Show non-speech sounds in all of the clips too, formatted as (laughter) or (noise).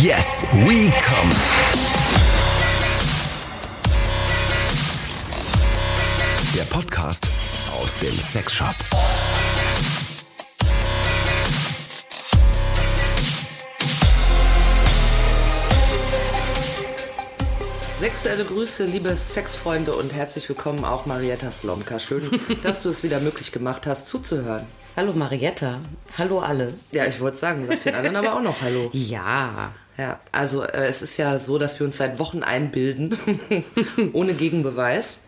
Yes, we come. Der Podcast aus dem Sexshop. Sexuelle Grüße, liebe Sexfreunde und herzlich willkommen auch Marietta Slomka. Schön, (laughs) dass du es wieder möglich gemacht hast, zuzuhören. Hallo Marietta. Hallo alle. Ja, ich wollte sagen, sagt den anderen aber auch noch Hallo. Ja. Ja, also äh, es ist ja so, dass wir uns seit Wochen einbilden, (laughs) ohne Gegenbeweis,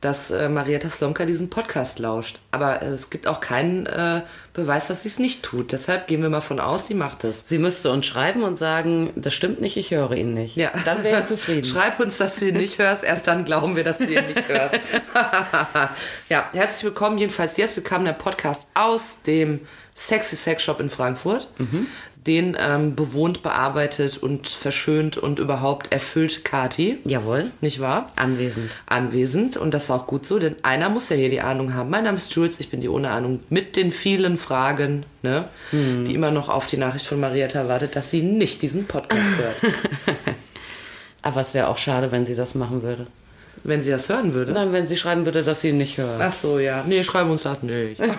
dass äh, Marietta Slomka diesen Podcast lauscht. Aber äh, es gibt auch keinen äh, Beweis, dass sie es nicht tut. Deshalb gehen wir mal von aus, sie macht es. Sie müsste uns schreiben und sagen, das stimmt nicht, ich höre ihn nicht. Ja. Dann wäre ich zufrieden. (laughs) Schreib uns, dass du ihn nicht hörst, erst dann glauben wir, dass du ihn nicht hörst. (laughs) ja, herzlich willkommen jedenfalls. Jetzt bekam der Podcast aus dem Sexy Sex Shop in Frankfurt. Den ähm, bewohnt, bearbeitet und verschönt und überhaupt erfüllt Kati. Jawohl. Nicht wahr? Anwesend. Anwesend und das ist auch gut so, denn einer muss ja hier die Ahnung haben. Mein Name ist Jules, ich bin die ohne Ahnung mit den vielen Fragen, ne, die immer noch auf die Nachricht von Marietta wartet, dass sie nicht diesen Podcast hört. (laughs) Aber es wäre auch schade, wenn sie das machen würde. Wenn sie das hören würde. Nein, wenn sie schreiben würde, dass sie ihn nicht hört. Ach so, ja. Nee, schreiben uns das nicht. (laughs)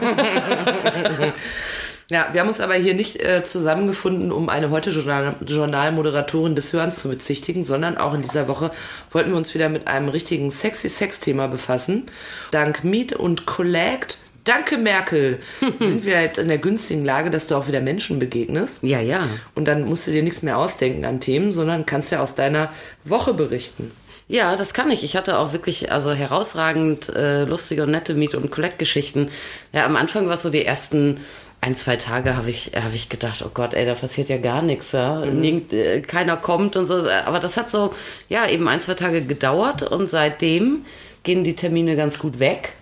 ja, wir haben uns aber hier nicht äh, zusammengefunden, um eine heute Journal Journalmoderatorin des Hörens zu bezichtigen, sondern auch in dieser Woche wollten wir uns wieder mit einem richtigen sexy Sex-Thema befassen. Dank Meet und Collect, danke Merkel, (laughs) sind wir halt in der günstigen Lage, dass du auch wieder Menschen begegnest. Ja, ja. Und dann musst du dir nichts mehr ausdenken an Themen, sondern kannst ja aus deiner Woche berichten. Ja, das kann ich. Ich hatte auch wirklich also herausragend äh, lustige und nette Meet- und Collect-Geschichten. Ja, am Anfang war es so die ersten ein, zwei Tage habe ich, hab ich gedacht, oh Gott, ey, da passiert ja gar nichts. Ja? Nirgend, äh, keiner kommt und so. Aber das hat so, ja, eben ein, zwei Tage gedauert und seitdem gehen die Termine ganz gut weg.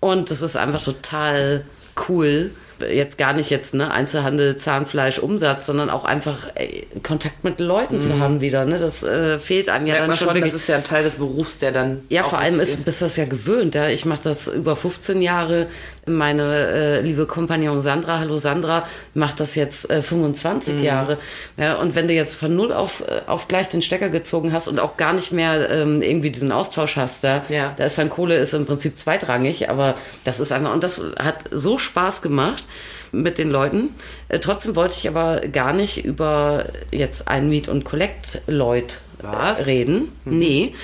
Und das ist einfach total cool. Jetzt gar nicht jetzt, ne, Einzelhandel, Zahnfleisch, Umsatz, sondern auch einfach ey, Kontakt mit Leuten zu haben wieder, ne? Das äh, fehlt einem ja Merkt dann schon schon, wirklich. das ist ja ein Teil des Berufs, der dann. Ja, vor allem wichtig ist, bist das ja gewöhnt. Ja? Ich mache das über 15 Jahre. Meine äh, liebe Kompagnon Sandra, hallo Sandra, macht das jetzt äh, 25 Mhm. Jahre. Ja, und wenn du jetzt von null auf, äh, auf gleich den Stecker gezogen hast und auch gar nicht mehr ähm, irgendwie diesen Austausch hast, da, Ja. da ist dann Kohle ist im Prinzip zweitrangig, aber das ist einfach, und das hat so Spaß gemacht mit den Leuten. Äh, trotzdem wollte ich aber gar nicht über jetzt ein Meet- und Collect-Leut Was? reden. Nee.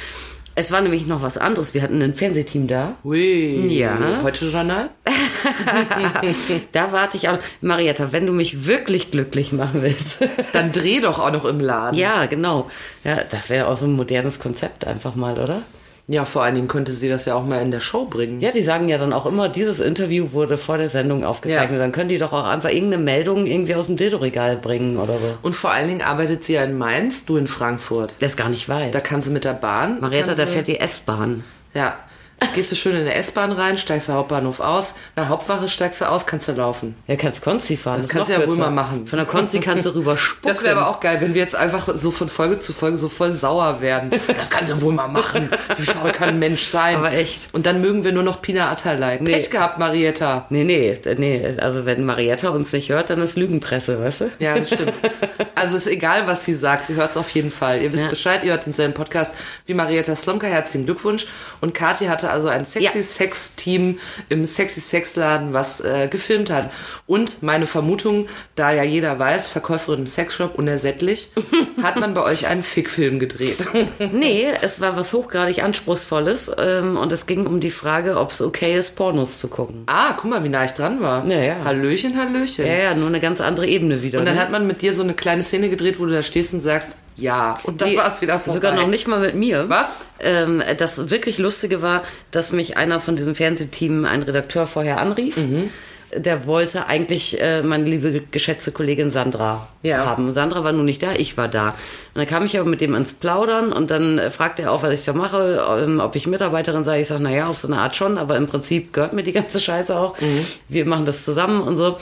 Es war nämlich noch was anderes. Wir hatten ein Fernsehteam da. Hui. Ja. Heute Journal? (laughs) Da warte ich auch. Marietta, wenn du mich wirklich glücklich machen willst. (laughs) Dann dreh doch auch noch im Laden. ja, genau. Ja, das wäre auch so ein modernes Konzept einfach mal, oder? Ja, vor allen Dingen könnte sie das ja auch mal in der Show bringen. Ja, die sagen ja dann auch immer, dieses Interview wurde vor der Sendung aufgezeichnet. Ja. Dann können die doch auch einfach irgendeine Meldung irgendwie aus dem Dildo-Regal bringen oder so. Und vor allen Dingen arbeitet sie ja in Mainz, du in Frankfurt. Das ist gar nicht weit. Da kann sie mit der Bahn. Marietta, da fährt die S-Bahn. Ja. Gehst du schön in der S-Bahn rein, steigst der Hauptbahnhof aus, nach Hauptwache steigst du aus, kannst du laufen. Ja, kannst Konzi fahren. Das ist kannst du ja wohl kürzer. mal machen. Von der Konzi kannst du rüber (laughs) spucken. Das wäre aber auch geil, wenn wir jetzt einfach so von Folge zu Folge so voll sauer werden. Das kannst du wohl mal machen. Wie faul kann ein Mensch sein? Aber echt. Und dann mögen wir nur noch Pina Atalay. Pech gehabt, Marietta. Nee, nee, nee. Also wenn Marietta uns nicht hört, dann ist Lügenpresse, weißt du? Ja, das stimmt. Also ist egal, was sie sagt, sie hört es auf jeden Fall. Ihr wisst Ja. Bescheid, ihr hört denselben Podcast wie Marietta Slomka. Herzlichen Glückwunsch. Und Kathi hatte also ein sexy Ja. Sex-Team im sexy Sex-Laden, was äh, gefilmt hat. Und meine Vermutung, da ja jeder weiß, Verkäuferin im Sexshop, unersättlich, (laughs) hat man bei euch einen Fickfilm gedreht. Nee, es war was hochgradig Anspruchsvolles ähm, und es ging um die Frage, ob es okay ist, Pornos zu gucken. Ah, guck mal, wie nah ich dran war. Ja, ja. Hallöchen, Hallöchen. Ja, ja, nur eine ganz andere Ebene wieder. Und dann ne? hat man mit dir so eine kleine Szene gedreht, wo du da stehst und sagst, ja. Und dann war es wieder vorbei. Sogar noch nicht mal mit mir. Was? Ähm, das wirklich Lustige war, dass mich einer von diesem Fernsehteam, ein Redakteur, vorher anrief. Mhm. Der wollte eigentlich äh, meine liebe geschätzte Kollegin Sandra Ja. haben. Sandra war nun nicht da, ich war da. Und dann kam ich aber mit dem ins Plaudern und dann äh, fragte er auch, was ich so mache, ähm, ob ich Mitarbeiterin sei. Ich sage, naja, auf so eine Art schon, aber im Prinzip gehört mir die ganze Scheiße auch. Wir machen das zusammen und so.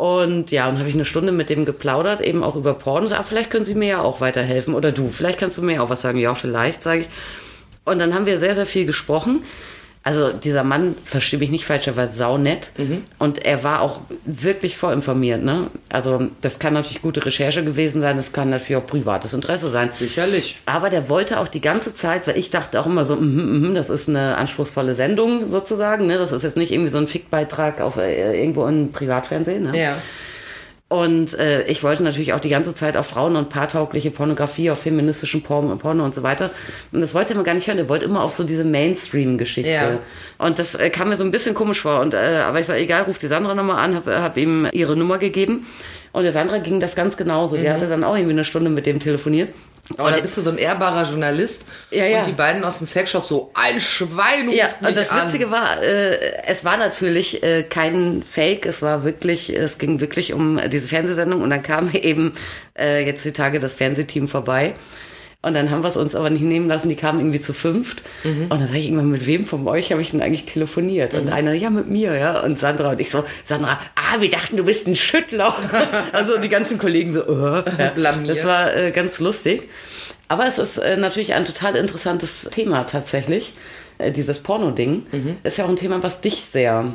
Und ja, und habe ich eine Stunde mit dem geplaudert, eben auch über Pornos. Ah, vielleicht können Sie mir ja auch weiterhelfen. Oder du, vielleicht kannst du mir auch was sagen. Ja, vielleicht, sage ich. Und dann haben wir sehr, sehr viel gesprochen. Also dieser Mann, verstehe mich nicht falsch, er war saunett Mhm. und er war auch wirklich vorinformiert. Ne? Also das kann natürlich gute Recherche gewesen sein, das kann natürlich auch privates Interesse sein. Sicherlich. Aber der wollte auch die ganze Zeit, weil ich dachte auch immer so, mhm, mhm, das ist eine anspruchsvolle Sendung sozusagen. Ne? Das ist jetzt nicht irgendwie so ein Fickbeitrag auf äh, irgendwo im Privatfernsehen. Ne? Ja. Und äh, ich wollte natürlich auch die ganze Zeit auf Frauen- und paartaugliche Pornografie, auf feministischen Porno, Porno und so weiter. Und das wollte er mir gar nicht hören. Er wollte immer auf so diese Mainstream-Geschichte. Ja. Und das äh, kam mir so ein bisschen komisch vor. Und, äh, aber ich sage, egal, ruf die Sandra nochmal an, habe hab ihm ihre Nummer gegeben. Und der Sandra ging das ganz genauso. Mhm. Die hatte dann auch irgendwie eine Stunde mit dem telefoniert. Aber da bist du so ein ehrbarer Journalist. Ja, ja. Und die beiden aus dem Sexshop so, ein Schwein ruft Ja, und das an. Witzige war, äh, es war natürlich äh, kein Fake, es war wirklich, es ging wirklich um diese Fernsehsendung und dann kam (laughs) eben äh, jetzt die Tage das Fernsehteam vorbei. Und dann haben wir es uns aber nicht nehmen lassen, die kamen irgendwie zu fünft. Mhm. Und dann sag ich irgendwann, mit wem von euch habe ich denn eigentlich telefoniert? Und einer, ja, mit mir, ja. Und Sandra und ich so, Sandra, ah, wir dachten, du bist ein Schüttler. (laughs) also die ganzen Kollegen so, uh, ja. (laughs) Das war äh, ganz lustig. Aber es ist äh, natürlich ein total interessantes Thema tatsächlich. Äh, dieses Porno-Ding ist ja auch ein Thema, was dich sehr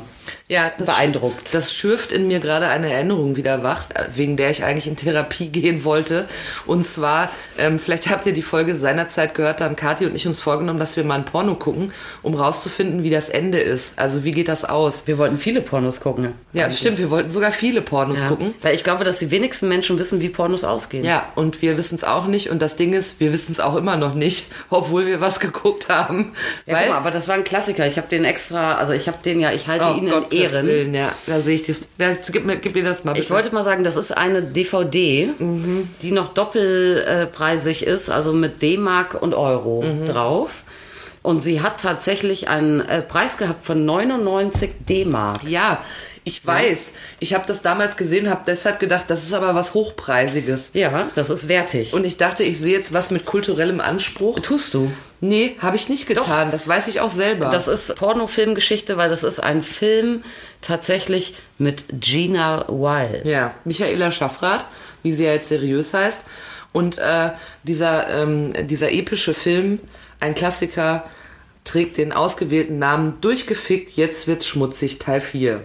ja, das, beeindruckt. Das schürft in mir gerade eine Erinnerung wieder wach, äh, wegen der ich eigentlich in Therapie (laughs) gehen wollte. Und zwar, ähm, vielleicht habt ihr die Folge seinerzeit gehört, da haben Kathi und ich uns vorgenommen, dass wir mal ein Porno gucken, um rauszufinden, wie das Ende ist. Also wie geht das aus? Wir wollten viele Pornos gucken. Ja, eigentlich. stimmt, wir wollten sogar viele Pornos Ja. gucken. Weil ich glaube, dass die wenigsten Menschen wissen, wie Pornos ausgehen. Ja, und wir wissen es auch nicht. Und das Ding ist, wir wissen es auch immer noch nicht, (laughs) obwohl wir was geguckt haben. Ja, weil, aber das war ein Klassiker. Ich habe den extra, also ich habe den ja, ich halte oh ihn in Gottes Ehren. Willen, ja, da sehe ich das. Ja, gib, mir, gib mir das mal bitte. Ich wollte mal sagen, das ist eine DVD, die noch doppelpreisig ist, also mit D-Mark und Euro drauf. Und sie hat tatsächlich einen äh, Preis gehabt von 99 D-Mark. Ja, ich weiß. Ich habe das damals gesehen, habe deshalb gedacht, das ist aber was Hochpreisiges. Ja, das ist wertig. Und ich dachte, ich sehe jetzt was mit kulturellem Anspruch. tust du? Nee, habe ich nicht getan. Das weiß ich auch selber. Das ist Pornofilmgeschichte, weil das ist ein Film tatsächlich mit Gina Wild. ja, Michaela Schaffrath, wie sie ja jetzt seriös heißt. Und äh, dieser, ähm, dieser epische Film, ein Klassiker, trägt den ausgewählten Namen Durchgefickt, jetzt wird's schmutzig, Teil 4.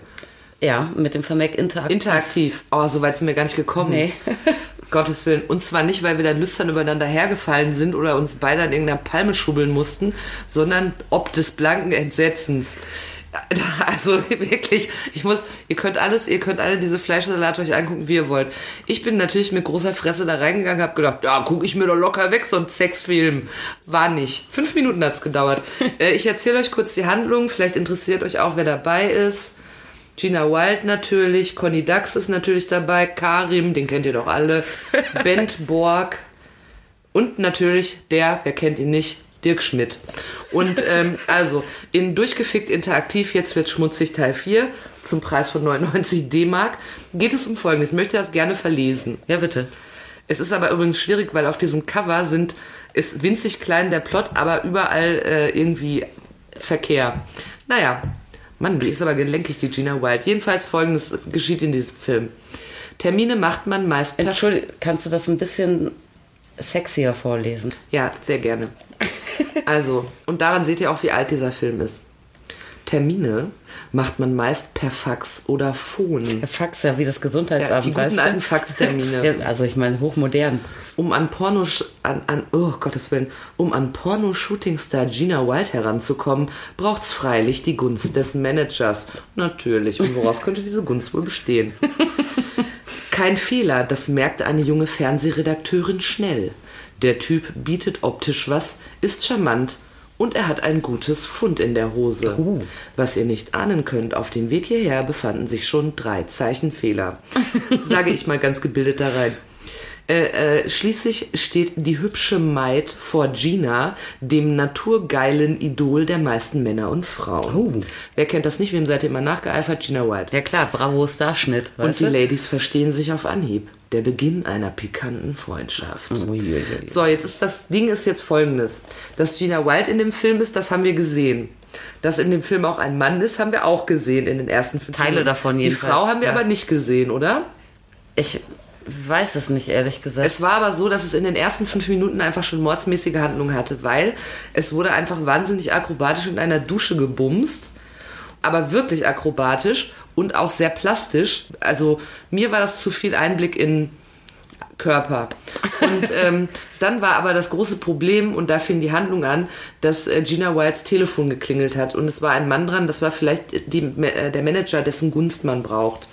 Ja, mit dem Vermerk Interaktiv. Interaktiv. Oh, so weit sind wir gar nicht gekommen. Nee. (laughs) Gottes Willen. Und zwar nicht, weil wir dann lüstern übereinander hergefallen sind oder uns beide an irgendeiner Palme schubbeln mussten, sondern ob des blanken Entsetzens. (laughs) Also wirklich, ich muss, ihr könnt alles, ihr könnt alle diese Fleischsalate euch angucken, wie ihr wollt. Ich bin natürlich mit großer Fresse da reingegangen, hab gedacht, ja, guck ich mir doch locker weg, so ein Sexfilm. War nicht. Fünf Minuten hat's gedauert. (laughs) Äh, ich erzähle euch kurz die Handlung, vielleicht interessiert euch auch, wer dabei ist. Gina Wild natürlich, Conny Dax ist natürlich dabei, Karim, den kennt ihr doch alle, (laughs) Bent Borg und natürlich der, wer kennt ihn nicht, Dirk Schmidt. Und ähm, (laughs) also, in Durchgefickt Interaktiv, jetzt wird schmutzig Teil 4, zum Preis von 99 D-Mark, geht es um Folgendes. Ich möchte das gerne verlesen. Ja, bitte. Es ist aber übrigens schwierig, weil auf diesem Cover sind, ist winzig klein der Plot, aber überall äh, irgendwie Verkehr. Naja, Mann, die ist aber gelenkig, die Gina Wild. Jedenfalls folgendes geschieht in diesem Film. Termine macht man meist Entschuldigung, kannst du das ein bisschen sexier vorlesen? Ja, sehr gerne. Also, und daran seht ihr auch, wie alt dieser Film ist. Termine macht man meist per Fax oder Phon. Der Fax, ja, wie das Ja, Gesundheitsamt, die guten alten Faxtermine. (laughs) Ja, also ich meine, hochmodern. Um an Porno, an, an, oh Gottes Willen, um an Porno-Shootingstar Gina Wild heranzukommen, braucht's freilich die Gunst des Managers. Natürlich. Und woraus könnte diese Gunst wohl bestehen? (laughs) Kein Fehler, das merkt eine junge Fernsehredakteurin schnell. Der Typ bietet optisch was, ist charmant und er hat ein gutes Fund in der Hose. Uh. Was ihr nicht ahnen könnt, auf dem Weg hierher befanden sich schon drei Zeichenfehler. (laughs) Sage ich mal ganz gebildet da rein. Äh, äh, schließlich steht die hübsche Maid vor Gina, dem naturgeilen Idol der meisten Männer und Frauen. Oh. Wer kennt das nicht? Wem seid ihr immer nachgeeifert? Gina Wild. Ja klar, bravo Starschnitt. Und die? Ladies verstehen sich auf Anhieb. Der Beginn einer pikanten Freundschaft. Uiuiui. So, jetzt ist das Ding ist jetzt folgendes. Dass Gina Wild in dem Film ist, das haben wir gesehen. Dass in dem Film auch ein Mann ist, haben wir auch gesehen in den ersten fünf Teile davon Die jedenfalls, Frau haben wir ja. aber nicht gesehen, oder? Ich, weiß es nicht, ehrlich gesagt. Es war aber so, dass es in den ersten fünf Minuten einfach schon mordsmäßige Handlungen hatte, weil es wurde einfach wahnsinnig akrobatisch in einer Dusche gebumst, aber wirklich akrobatisch und auch sehr plastisch. Also mir war das zu viel Einblick in Körper. Und (laughs) ähm, dann war aber das große Problem, und da fing die Handlung an, dass äh, Gina Wilds Telefon geklingelt hat. Und es war ein Mann dran, das war vielleicht die, äh, der Manager, dessen Gunst man braucht.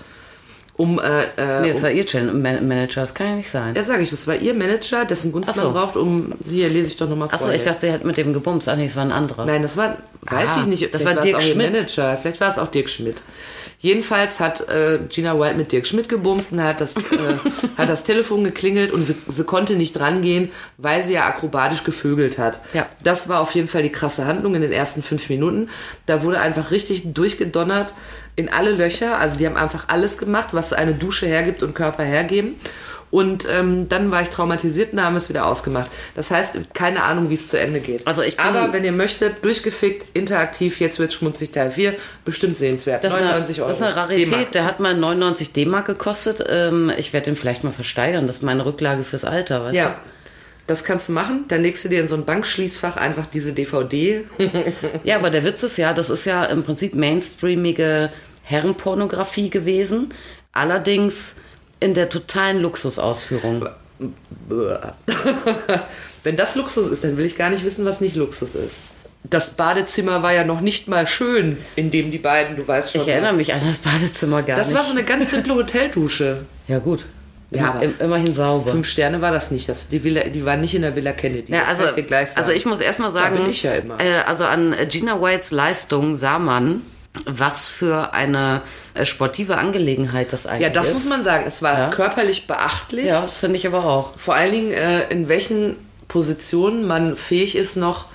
Um, äh, äh, nee, das um, war ihr Channel Manager, das kann ja nicht sein. ja, sage ich, das war ihr Manager, dessen Gunst so. man braucht, um, hier lese ich doch nochmal vor. Achso, ich dachte, sie hat mit dem gebumst. Ach nee, es war ein anderer. Nein, das war, weiß Ah, ich nicht, das war Dirk Schmidt. Manager, vielleicht war es auch Dirk Schmidt. Jedenfalls hat äh, Gina Wild mit Dirk Schmidt gebumst und hat das, äh, (laughs) hat das Telefon geklingelt und sie, sie konnte nicht rangehen, weil sie ja akrobatisch gevögelt hat. Ja. Das war auf jeden Fall die krasse Handlung in den ersten fünf Minuten. Da wurde einfach richtig durchgedonnert in alle Löcher. Also die haben einfach alles gemacht, was eine Dusche hergibt und Körper hergeben. Und ähm, dann war ich traumatisiert und haben es wieder ausgemacht. Das heißt, keine Ahnung, wie es zu Ende geht. Also ich Aber wenn ihr möchtet, durchgefickt, interaktiv, jetzt wird schmutzig Teil 4, bestimmt sehenswert. Das ist, eine, 99 Euro. das ist eine. Rarität. Der hat mal 99 D-Mark gekostet. Ähm, ich werde den vielleicht mal versteigern. Das ist meine Rücklage fürs Alter, weißt Ja. Das kannst du machen. Dann legst du dir in so ein Bankschließfach einfach diese DVD. du? (laughs) Ja, aber der Witz ist ja, das ist ja im Prinzip mainstreamige Herrenpornografie gewesen. Allerdings in der totalen Luxusausführung. (laughs) Wenn das Luxus ist, dann will ich gar nicht wissen, was nicht Luxus ist. Das Badezimmer war ja noch nicht mal schön, in dem die beiden, du weißt schon. Ich erinnere was. mich an das Badezimmer gar Das nicht. war so eine ganz simple Hoteldusche. ja, gut. Ja, im- immerhin sauber. Fünf Sterne war das nicht. Das, die, Villa, die war nicht in der Villa Kennedy. Ja, das also, ich also ich muss erstmal sagen, bin ich ja immer. Äh, also an Gina Whites Leistung sah man, was für eine äh, sportive Angelegenheit das eigentlich ja, das ist. muss man sagen. Es war Ja. körperlich beachtlich. Ja, das finde ich aber auch. Vor allen Dingen, äh, in welchen Positionen man fähig ist, noch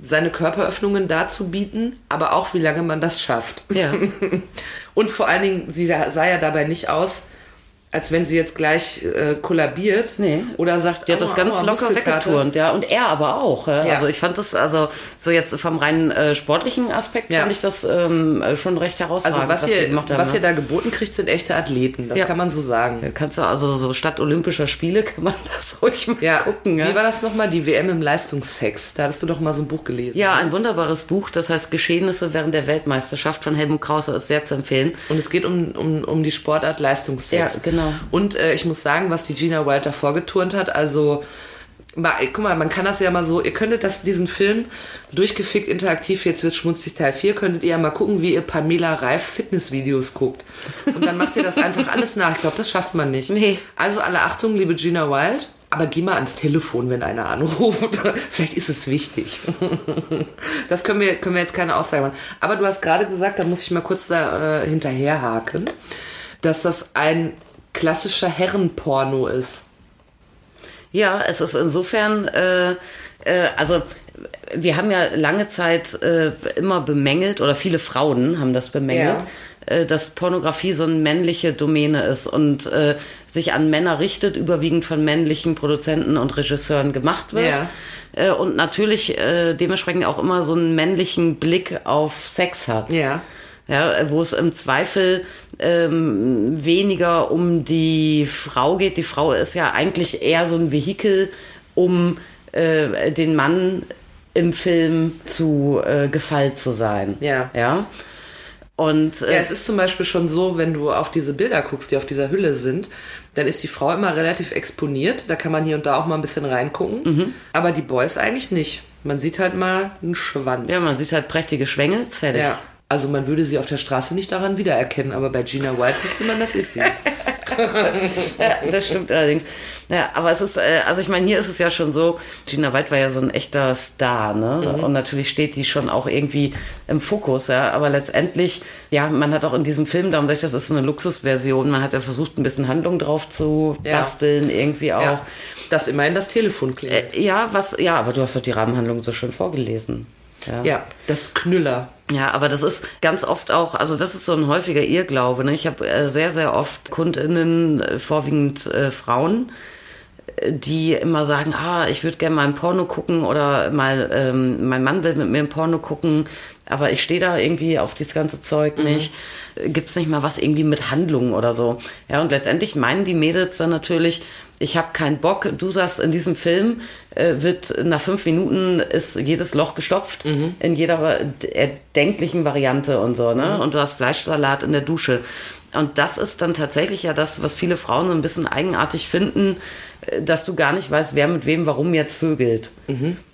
seine Körperöffnungen darzubieten, aber auch wie lange man das schafft. Ja. (laughs) Und vor allen Dingen, sie sah ja dabei nicht aus, als wenn sie jetzt gleich äh, kollabiert. Nee. Oder sagt, Die hat das ganz locker weggeturnt, ja. Und er aber auch. Ja? Ja. Also ich fand das, also so jetzt vom rein äh, sportlichen Aspekt Ja. fand ich das ähm, äh, schon recht herausragend, Also was, ihr, haben. was ne? ihr da geboten kriegt, sind echte Athleten. Das kann man so sagen. Kannst du also so statt Olympischer Spiele (laughs) kann man das ruhig mal gucken. Wie war das nochmal? Die WM im Leistungssex. Da hattest du doch mal so ein Buch gelesen. ja, ein wunderbares Buch, das heißt Geschehnisse während der Weltmeisterschaft von Helmut Krause, ist sehr zu empfehlen. Und es geht um, um, um die Sportart Leistungssex. Ja, genau. Und äh, ich muss sagen, was die Gina Wild da vorgeturnt hat, also mal, guck mal, man kann das ja mal so, ihr könntet das, diesen Film durchgefickt interaktiv, jetzt wird schmutzig Teil 4, könntet ihr ja mal gucken, wie ihr Pamela Reif Fitnessvideos guckt. Und dann macht ihr das einfach alles nach. Ich glaube, das schafft man nicht. Nee. Also alle Achtung, liebe Gina Wild. Aber geh mal ans Telefon, wenn einer anruft. (laughs) Vielleicht ist es wichtig. (laughs) Das können wir, können wir jetzt keine Aussage machen. Aber du hast gerade gesagt, da muss ich mal kurz da äh, hinterherhaken, dass das ein klassischer Herrenporno ist. Ja, es ist insofern, äh, äh, also wir haben ja lange Zeit äh, immer bemängelt, oder viele Frauen haben das bemängelt, äh, dass Pornografie so eine männliche Domäne ist und äh, sich an Männer richtet, überwiegend von männlichen Produzenten und Regisseuren gemacht wird. Ja. Äh, und natürlich dementsprechend auch immer so einen männlichen Blick auf Sex hat. Ja. Ja, wo es im Zweifel ähm, weniger um die Frau geht. Die Frau ist ja eigentlich eher so ein Vehikel, um äh, den Mann im Film zu äh, gefallen zu sein. Ja. Ja. Und äh, Ja, es ist zum Beispiel schon so, wenn du auf diese Bilder guckst, die auf dieser Hülle sind, dann ist die Frau immer relativ exponiert. Da kann man hier und da auch mal ein bisschen reingucken. Mhm. Aber die Boys eigentlich nicht. Man sieht halt mal einen Schwanz. ja, man sieht halt prächtige Schwängels, fertig. Ja. Also man würde sie auf der Straße nicht daran wiedererkennen, aber bei Gina Wild wüsste man, das ist sie. (laughs) Ja, das stimmt allerdings. Ja, aber es ist, äh, also ich meine, hier ist es ja schon so, Gina White war ja so ein echter Star, ne? Und natürlich steht die schon auch irgendwie im Fokus, ja. Aber letztendlich, ja, man hat auch in diesem Film, darum sag ich, das ist so eine Luxusversion, man hat ja versucht, ein bisschen Handlung drauf zu Ja. basteln, irgendwie auch. Ja. Dass immerhin das Telefon klingelt. Äh, ja, was, ja, aber du hast doch die Rahmenhandlung so schön vorgelesen. Ja. ja, das Knüller. Ja, aber das ist ganz oft auch, also das ist so ein häufiger Irrglaube. Ne? Ich habe äh, sehr, sehr oft KundInnen, äh, vorwiegend äh, Frauen, äh, die immer sagen, ah, ich würde gerne mal ein Porno gucken oder mal ähm, mein Mann will mit mir ein Porno gucken, aber ich stehe da irgendwie auf dieses ganze Zeug nicht. Gibt's nicht mal was irgendwie mit Handlungen oder so? Ja, und letztendlich meinen die Mädels dann natürlich, ich habe keinen Bock. Du sagst, in diesem Film äh, wird nach fünf Minuten ist jedes Loch gestopft in jeder erdenklichen Variante und so, ne? Und du hast Fleischsalat in der Dusche. Und das ist dann tatsächlich ja das, was viele Frauen so ein bisschen eigenartig finden, äh, dass du gar nicht weißt, wer mit wem warum jetzt vögelt.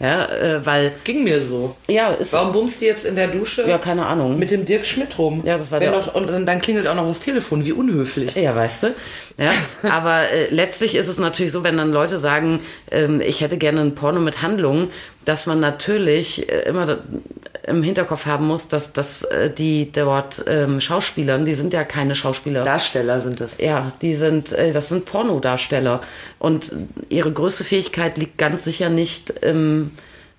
Ja, äh, weil, Ging mir so. ja, ist, Warum bummst du jetzt in der Dusche ja, keine Ahnung. mit dem Dirk Schmidt rum? Ja, das war Wenn der- noch, Und dann, dann klingelt auch noch das Telefon, wie unhöflich. Ja, weißt du. Ja, (laughs) aber äh, letztlich ist es natürlich so, wenn dann Leute sagen, ähm, ich hätte gerne ein Porno mit Handlung, dass man natürlich äh, immer im Hinterkopf haben muss, dass, dass äh, die dort ähm, Schauspielern, die sind ja keine Schauspieler. Darsteller sind das. Ja, die sind, äh, das sind Pornodarsteller. Und ihre größte Fähigkeit liegt ganz sicher nicht im,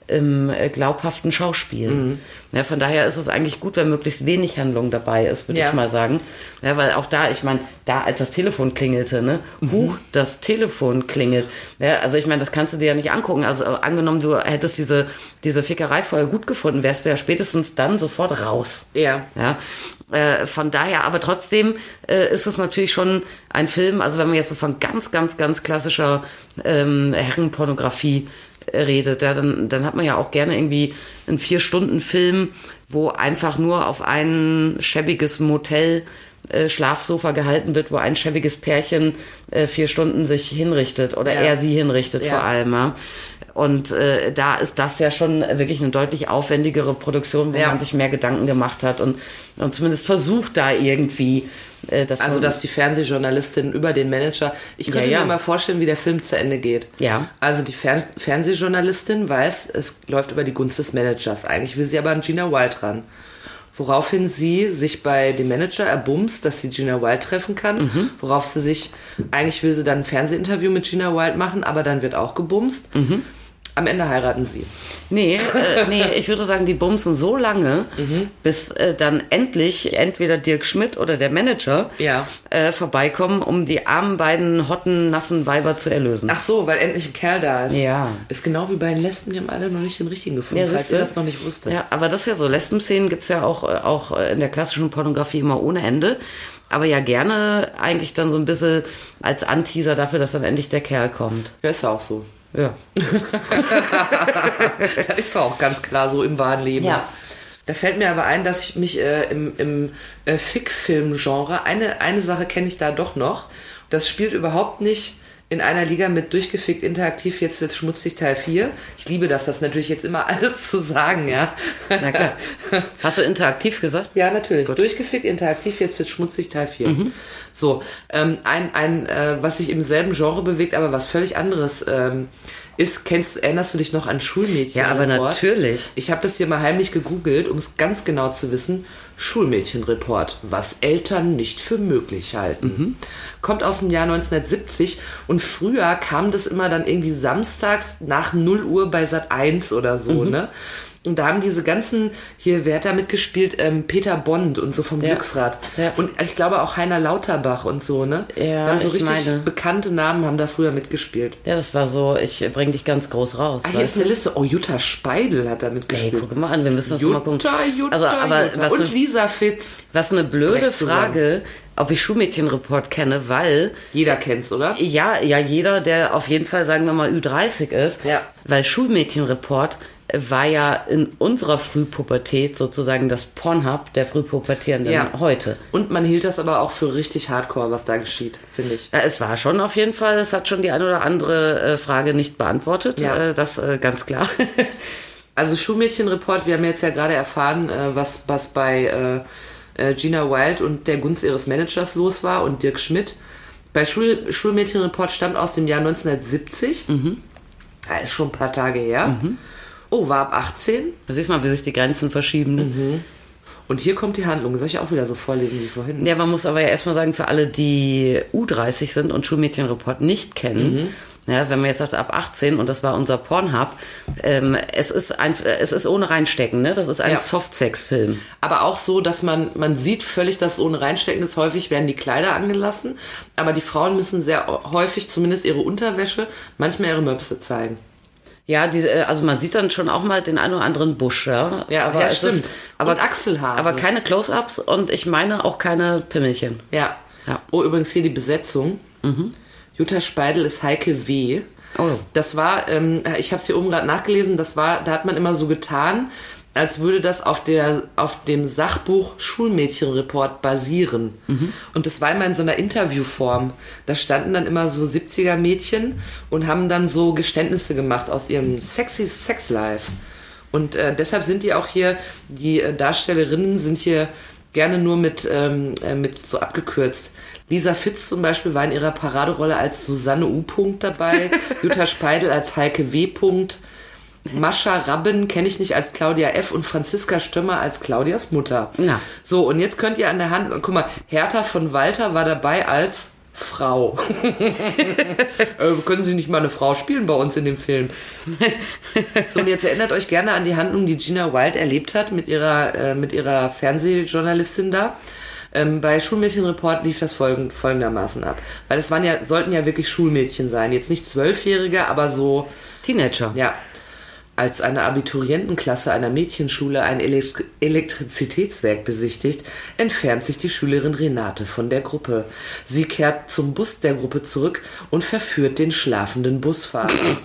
im äh, glaubhaften Schauspiel. Mhm. Ja, von daher ist es eigentlich gut, wenn möglichst wenig Handlung dabei ist, würde Ja. ich mal sagen. Ja, weil auch da, ich meine, da als das Telefon klingelte, ne, Mhm. huch, das Telefon klingelt. Ja, also ich meine, das kannst du dir ja nicht angucken. Also äh, angenommen, du hättest diese, diese Fickerei vorher gut gefunden, wärst du ja spätestens dann sofort raus. Ja. Ja, äh, von daher, aber trotzdem äh, ist es natürlich schon ein Film, also wenn man jetzt so von ganz, ganz, ganz klassischer ähm, Herrenpornografie redet, ja, dann, dann hat man ja auch gerne irgendwie einen Vier-Stunden-Film, wo einfach nur auf ein schäbiges Motel äh, Schlafsofa gehalten wird, wo ein schäbiges Pärchen äh, vier Stunden sich hinrichtet oder Ja. er sie hinrichtet Ja. vor allem. Ja. Und äh, da ist das ja schon wirklich eine deutlich aufwendigere Produktion, wo man sich mehr Gedanken gemacht hat und, und zumindest versucht da irgendwie das Also, so- dass die Fernsehjournalistin über den Manager. Ich könnte Ja, ja. mir mal vorstellen, wie der Film zu Ende geht. Ja. Also, die Fern Fernsehjournalistin weiß, es läuft über die Gunst des Managers. Eigentlich will sie aber an Gina Wild ran. Woraufhin sie sich bei dem Manager erbumst, dass sie Gina Wild treffen kann. Mhm. Worauf sie sich, eigentlich will sie dann ein Fernsehinterview mit Gina Wild machen, aber dann wird auch gebumst. Mhm. Am Ende heiraten sie. Nee, äh, nee, ich würde sagen, die bumsen so lange, Mhm. bis äh, dann endlich entweder Dirk Schmidt oder der Manager Ja. äh, vorbeikommen, um die armen beiden hotten, nassen Weiber zu erlösen. Ach so, weil endlich ein Kerl da ist. Ja. Ist genau wie bei den Lesben, die haben alle noch nicht den richtigen gefunden, Ja, falls ihr das noch nicht wusstet. Ja, aber das ist ja so. Lesben-Szenen gibt's ja auch, äh, auch äh, in der klassischen Pornografie immer ohne Ende. Aber ja gerne eigentlich dann so ein bisschen als Anteaser dafür, dass dann endlich der Kerl kommt. Ja, ist ja auch so. Ja. (laughs) Das ist auch ganz klar so im wahren Leben. Ja. Da fällt mir aber ein, dass ich mich äh, im, im äh, Fick-Film-Genre, eine, eine Sache kenne ich da doch noch. Das spielt überhaupt nicht in einer Liga mit durchgefickt interaktiv, jetzt wird's schmutzig Teil 4. Ich liebe das, das natürlich jetzt immer (laughs) alles zu sagen, ja. Na klar. Hast du interaktiv gesagt? Ja, natürlich. Durchgefickt, interaktiv, jetzt wird schmutzig Teil 4. Mhm. So, ähm, ein, ein äh, was sich im selben Genre bewegt, aber was völlig anderes ähm, ist, kennst, erinnerst du dich noch an Schulmädchen? Ja, aber natürlich. Ich habe das hier mal heimlich gegoogelt, um es ganz genau zu wissen. Schulmädchenreport, was Eltern nicht für möglich halten. Mhm. Kommt aus dem Jahr 1970 und früher kam das immer dann irgendwie samstags nach 0 Uhr bei Sat 1 oder so, Mhm. ne? Und da haben diese ganzen, hier, wer hat da mitgespielt? Ähm, Peter Bond und so vom Ja. Glücksrad. Ja. Und ich glaube auch Heiner Lauterbach und so, ne? Ja, da haben so ich richtig meine. bekannte Namen haben da früher mitgespielt. Ja, das war so, ich bring dich ganz groß raus. Ah, hier ist eine Liste. Oh, Jutta Speidel hat da Ey, mitgespielt. guck mal an, wir müssen das mal gucken. Jutta, Jutta, also, aber Jutta. was, und eine, Lisa Fitz. was eine blöde. Frage, ob ich Schulmädchenreport kenne, weil Jeder kennt's, oder? ja, ja, jeder, der auf jeden Fall, sagen wir mal, Ü30 ist, Ja. weil Schulmädchenreport war ja in unserer Frühpubertät sozusagen das Pornhub der Frühpubertierenden Ja. heute. Und man hielt das aber auch für richtig hardcore, was da geschieht, finde ich. Ja, es war schon auf jeden Fall, es hat schon die eine oder andere äh, Frage nicht beantwortet, Ja. äh, das äh, ganz klar. (laughs) Also Schulmädchenreport, wir haben jetzt ja gerade erfahren, was, was bei Gina Wild und der Gunst ihres Managers los war und Dirk Schmidt. Bei Schul Schulmädchenreport stammt aus dem Jahr 1970. Mhm. Ja, ist schon ein paar Tage her. Oh, war ab 18. da siehst du mal, wie sich die Grenzen verschieben. Ne? Mhm. Und hier kommt die Handlung. Soll ich auch wieder so vorlesen wie vorhin? Ja, man muss aber ja erstmal sagen, für alle, die U30 sind und Schulmädchenreport nicht kennen, Ja, wenn man jetzt sagt ab 18 und das war unser Pornhub, ähm, es ist ein, es ist ohne reinstecken, ne? Das ist ein Ja. Softsex-Film. Aber auch so, dass man, man sieht völlig, dass ohne Reinstecken ist. Häufig werden die Kleider angelassen. Aber die Frauen müssen sehr häufig zumindest ihre Unterwäsche, manchmal ihre Möpse zeigen. Ja, diese, äh, also man sieht dann schon auch mal den einen oder anderen Busch, ja. Ja, aber ja, es stimmt. Ist, aber Und Achselhaare. Aber keine Close-ups und ich meine auch keine Pimmelchen. Ja. Ja. Oh, übrigens hier die Besetzung. Jutta Speidel ist Heike W. Oh. Das war, ähm, ich habe es hier oben gerade nachgelesen, das war, da hat man immer so getan, als würde das auf, der, auf dem Sachbuch Schulmädchenreport basieren. Und das war immer in so einer Interviewform. Da standen dann immer so 70er Mädchen und haben dann so Geständnisse gemacht aus ihrem sexy Sexlife. Und äh, deshalb sind die auch hier, die äh, Darstellerinnen sind hier gerne nur mit, ähm, äh, mit so abgekürzt. Lisa Fitz zum Beispiel war in ihrer Paraderolle als Susanne U. -Punkt dabei, (laughs) Jutta Speidel als Heike W. -Punkt, Mascha Rabben kenne ich nicht als Claudia F. und Franziska Stömmer als Claudias Mutter. Na. So, und jetzt könnt ihr an der Hand, guck mal, Hertha von Walter war dabei als Frau. (laughs) äh, können Sie nicht mal eine Frau spielen bei uns in dem Film? (laughs) So, und jetzt erinnert euch gerne an die Handlung, die Gina Wild erlebt hat mit ihrer, äh, mit ihrer Fernsehjournalistin da. Ähm, bei Schulmädchenreport lief das folgend, folgendermaßen ab. Weil es waren ja, sollten ja wirklich Schulmädchen sein. Jetzt nicht Zwölfjährige, aber so, Teenager. ja. Als eine Abiturientenklasse einer Mädchenschule ein Elekt Elektrizitätswerk besichtigt, entfernt sich die Schülerin Renate von der Gruppe. Sie kehrt zum Bus der Gruppe zurück und verführt den schlafenden Busfahrer.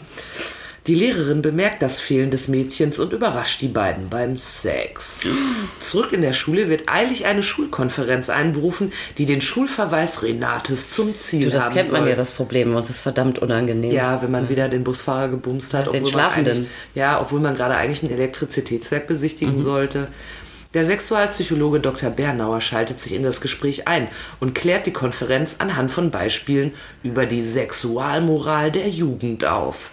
Die Lehrerin bemerkt das Fehlen des Mädchens und überrascht die beiden beim Sex. Zurück in der Schule wird eilig eine Schulkonferenz einberufen, die den Schulverweis Renates zum Ziel Du, das haben kennt man ja, das Problem. Und es ist verdammt unangenehm. Ja, wenn man wieder den Busfahrer gebumst hat, Den obwohl man, Schlafenden. eigentlich, ja, obwohl man gerade eigentlich ein Elektrizitätswerk besichtigen Mhm. sollte. Der Sexualpsychologe Dr. Bernauer schaltet sich in das Gespräch ein und klärt die Konferenz anhand von Beispielen über die Sexualmoral der Jugend auf.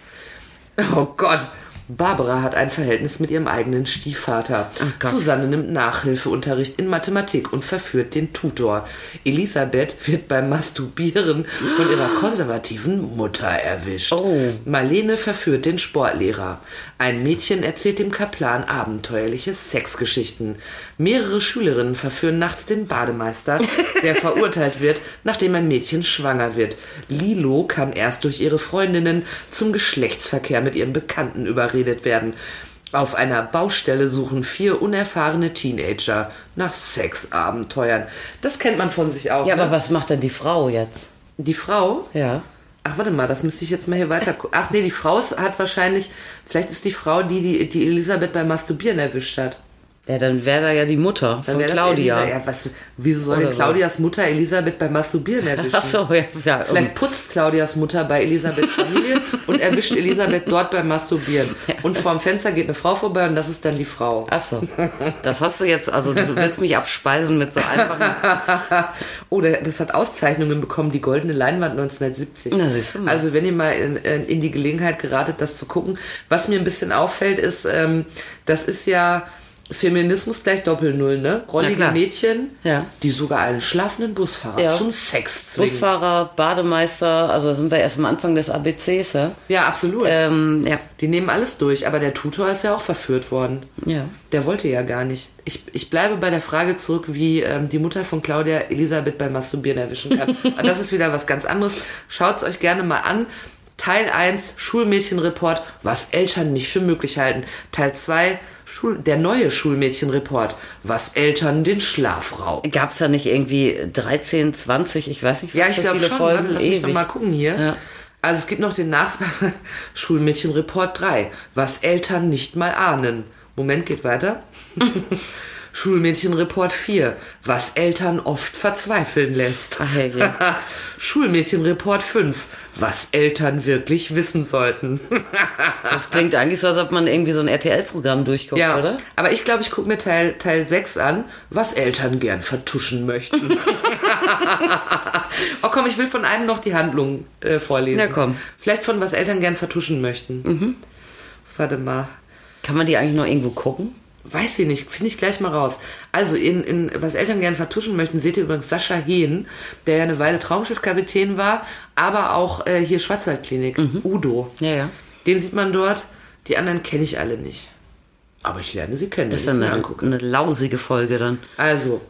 Oh Gott. Barbara hat ein Verhältnis mit ihrem eigenen Stiefvater. Gott. Susanne nimmt Nachhilfeunterricht in Mathematik und verführt den Tutor. Elisabeth wird beim Masturbieren von ihrer konservativen Mutter erwischt. Oh. Marlene verführt den Sportlehrer. Ein Mädchen erzählt dem Kaplan abenteuerliche Sexgeschichten. Mehrere Schülerinnen verführen nachts den Bademeister, der (laughs) verurteilt wird, nachdem ein Mädchen schwanger wird. Lilo kann erst durch ihre Freundinnen zum Geschlechtsverkehr mit ihren Bekannten überredet werden. Auf einer Baustelle suchen vier unerfahrene Teenager nach Sexabenteuern. Das kennt man von sich auch. Ja, ne? aber was macht denn die Frau jetzt? Die Frau, Ja. Ach, warte mal, das müsste ich jetzt mal hier weiter gucken. Ach nee, die Frau hat wahrscheinlich, vielleicht ist die Frau, die die, die Elisabeth beim Masturbieren erwischt hat. Ja, dann wäre da ja die Mutter Dann von Claudia. Elisa, ja, was, wieso soll denn so. Claudias Mutter Elisabeth beim Masturbieren (laughs) erwischen? Ach so, ja. ja Vielleicht putzt Claudias Mutter bei Elisabeths Familie (laughs) und erwischt Elisabeth dort beim Masturbieren. Und vorm Fenster geht eine Frau vorbei und das ist dann die Frau. Ach so. Das hast du jetzt, also du willst mich abspeisen mit so einfachen. (laughs) Oh, das hat Auszeichnungen bekommen, die Goldene Leinwand 1970. Na, siehst du mal. Also wenn ihr mal in, in in die Gelegenheit geratet, das zu gucken. Was mir ein bisschen auffällt, ist, ähm, das ist ja Feminismus gleich Doppel-Null, ne? Rollige. Mädchen, Ja. die sogar einen schlafenden Busfahrer Ja. zum Sex zwingen. Busfahrer, Bademeister, also sind wir erst am Anfang des ABCs, ja? Ja, absolut. Ähm, ja. Die nehmen alles durch, aber der Tutor ist ja auch verführt worden. Ja. Der wollte ja gar nicht. Ich, ich bleibe bei der Frage zurück, wie ähm, die Mutter von Claudia Elisabeth beim Masturbieren erwischen kann. (laughs) Aber das ist wieder was ganz anderes. Schaut's euch gerne mal an. Teil 1, Schulmädchenreport, was Eltern nicht für möglich halten. Teil 2, Schul der neue Schulmädchenreport, was Eltern den Schlafraum. Gab es da nicht irgendwie 13, 20, ich weiß nicht, Ja, was ich für glaube viele schon. Folgen. Warte, lass mich Ewig. noch mal gucken hier. Ja. Also es gibt noch den Nach (laughs) Schulmädchenreport 3, was Eltern nicht mal ahnen. Moment, geht weiter. (laughs) Schulmädchenreport 4, was Eltern oft verzweifeln lässt. Ach, herrje. (laughs) Schulmädchenreport 5, was Eltern wirklich wissen sollten. (laughs) Das klingt eigentlich so, als ob man irgendwie so ein RTL-Programm durchguckt, ja, oder? aber ich glaube, ich gucke mir Teil, Teil 6 an, was Eltern gern vertuschen möchten. (laughs) oh komm, ich will von einem noch die Handlung äh, vorlesen. Na komm. Vielleicht von was Eltern gern vertuschen möchten. Warte mal. Kann man die eigentlich noch irgendwo gucken? Weiß ich nicht, finde ich gleich mal raus. Also, in, in was Eltern gerne vertuschen möchten, seht ihr übrigens Sascha Hehn, der ja eine Weile Traumschiffkapitän war, aber auch äh, hier Schwarzwaldklinik, Udo. Ja, ja. Den sieht man dort. Die anderen kenne ich alle nicht. Aber ich lerne sie kennen. Das ist eine, mir angucke. eine lausige Folge dann. Also,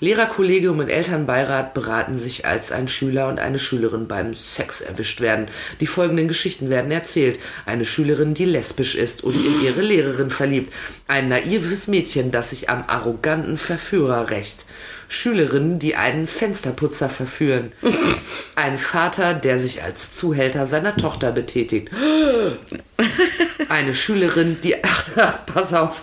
Lehrerkollegium und Elternbeirat beraten sich, als ein Schüler und eine Schülerin beim Sex erwischt werden. Die folgenden Geschichten werden erzählt. Eine Schülerin, die lesbisch ist und in ihre Lehrerin verliebt. Ein naives Mädchen, das sich am arroganten Verführer rächt. Schülerinnen, die einen Fensterputzer verführen. Ein Vater, der sich als Zuhälter seiner Tochter betätigt. Eine Schülerin, die. (laughs) Ach, pass auf.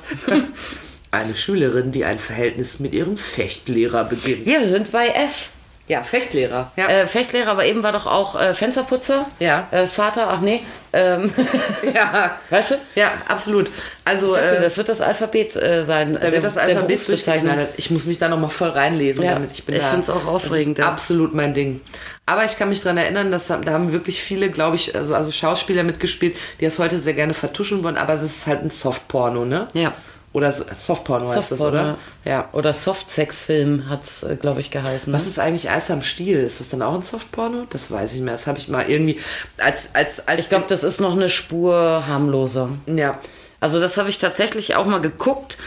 Eine Schülerin, die ein Verhältnis mit ihrem Fechtlehrer beginnt. Ja, wir sind bei F. Ja, Fechtlehrer. Ja. Äh, Fechtlehrer, aber eben war doch auch äh, Fensterputzer. Ja. Äh, Vater, ach nee. Ähm, (laughs) ja. weißt du? Ja, absolut. Also, Ich dachte, äh, das wird das Alphabet äh, sein. da wird das Alphabet durchgeknallt. Ich muss mich da nochmal voll reinlesen, Ja, damit ich bin ich da. find's auch aufregend, Das ist ja. absolut mein Ding. Aber ich kann mich daran erinnern, dass da da haben wirklich viele, glaube ich, also, also Schauspieler mitgespielt, die das heute sehr gerne vertuschen wollen, aber es ist halt ein Softporno, ne? Ja. Oder so- Softporno heißt das, Softporno, oder? Ja. Oder Softsex-Film hat es, äh, glaube ich, geheißen. Was ist eigentlich Eis am Stiel? Ist das dann auch ein Softporno? Das weiß ich nicht mehr. Das habe ich mal irgendwie als als als Ich glaube, das ist noch eine Spur harmloser. ja. Also das habe ich tatsächlich auch mal geguckt.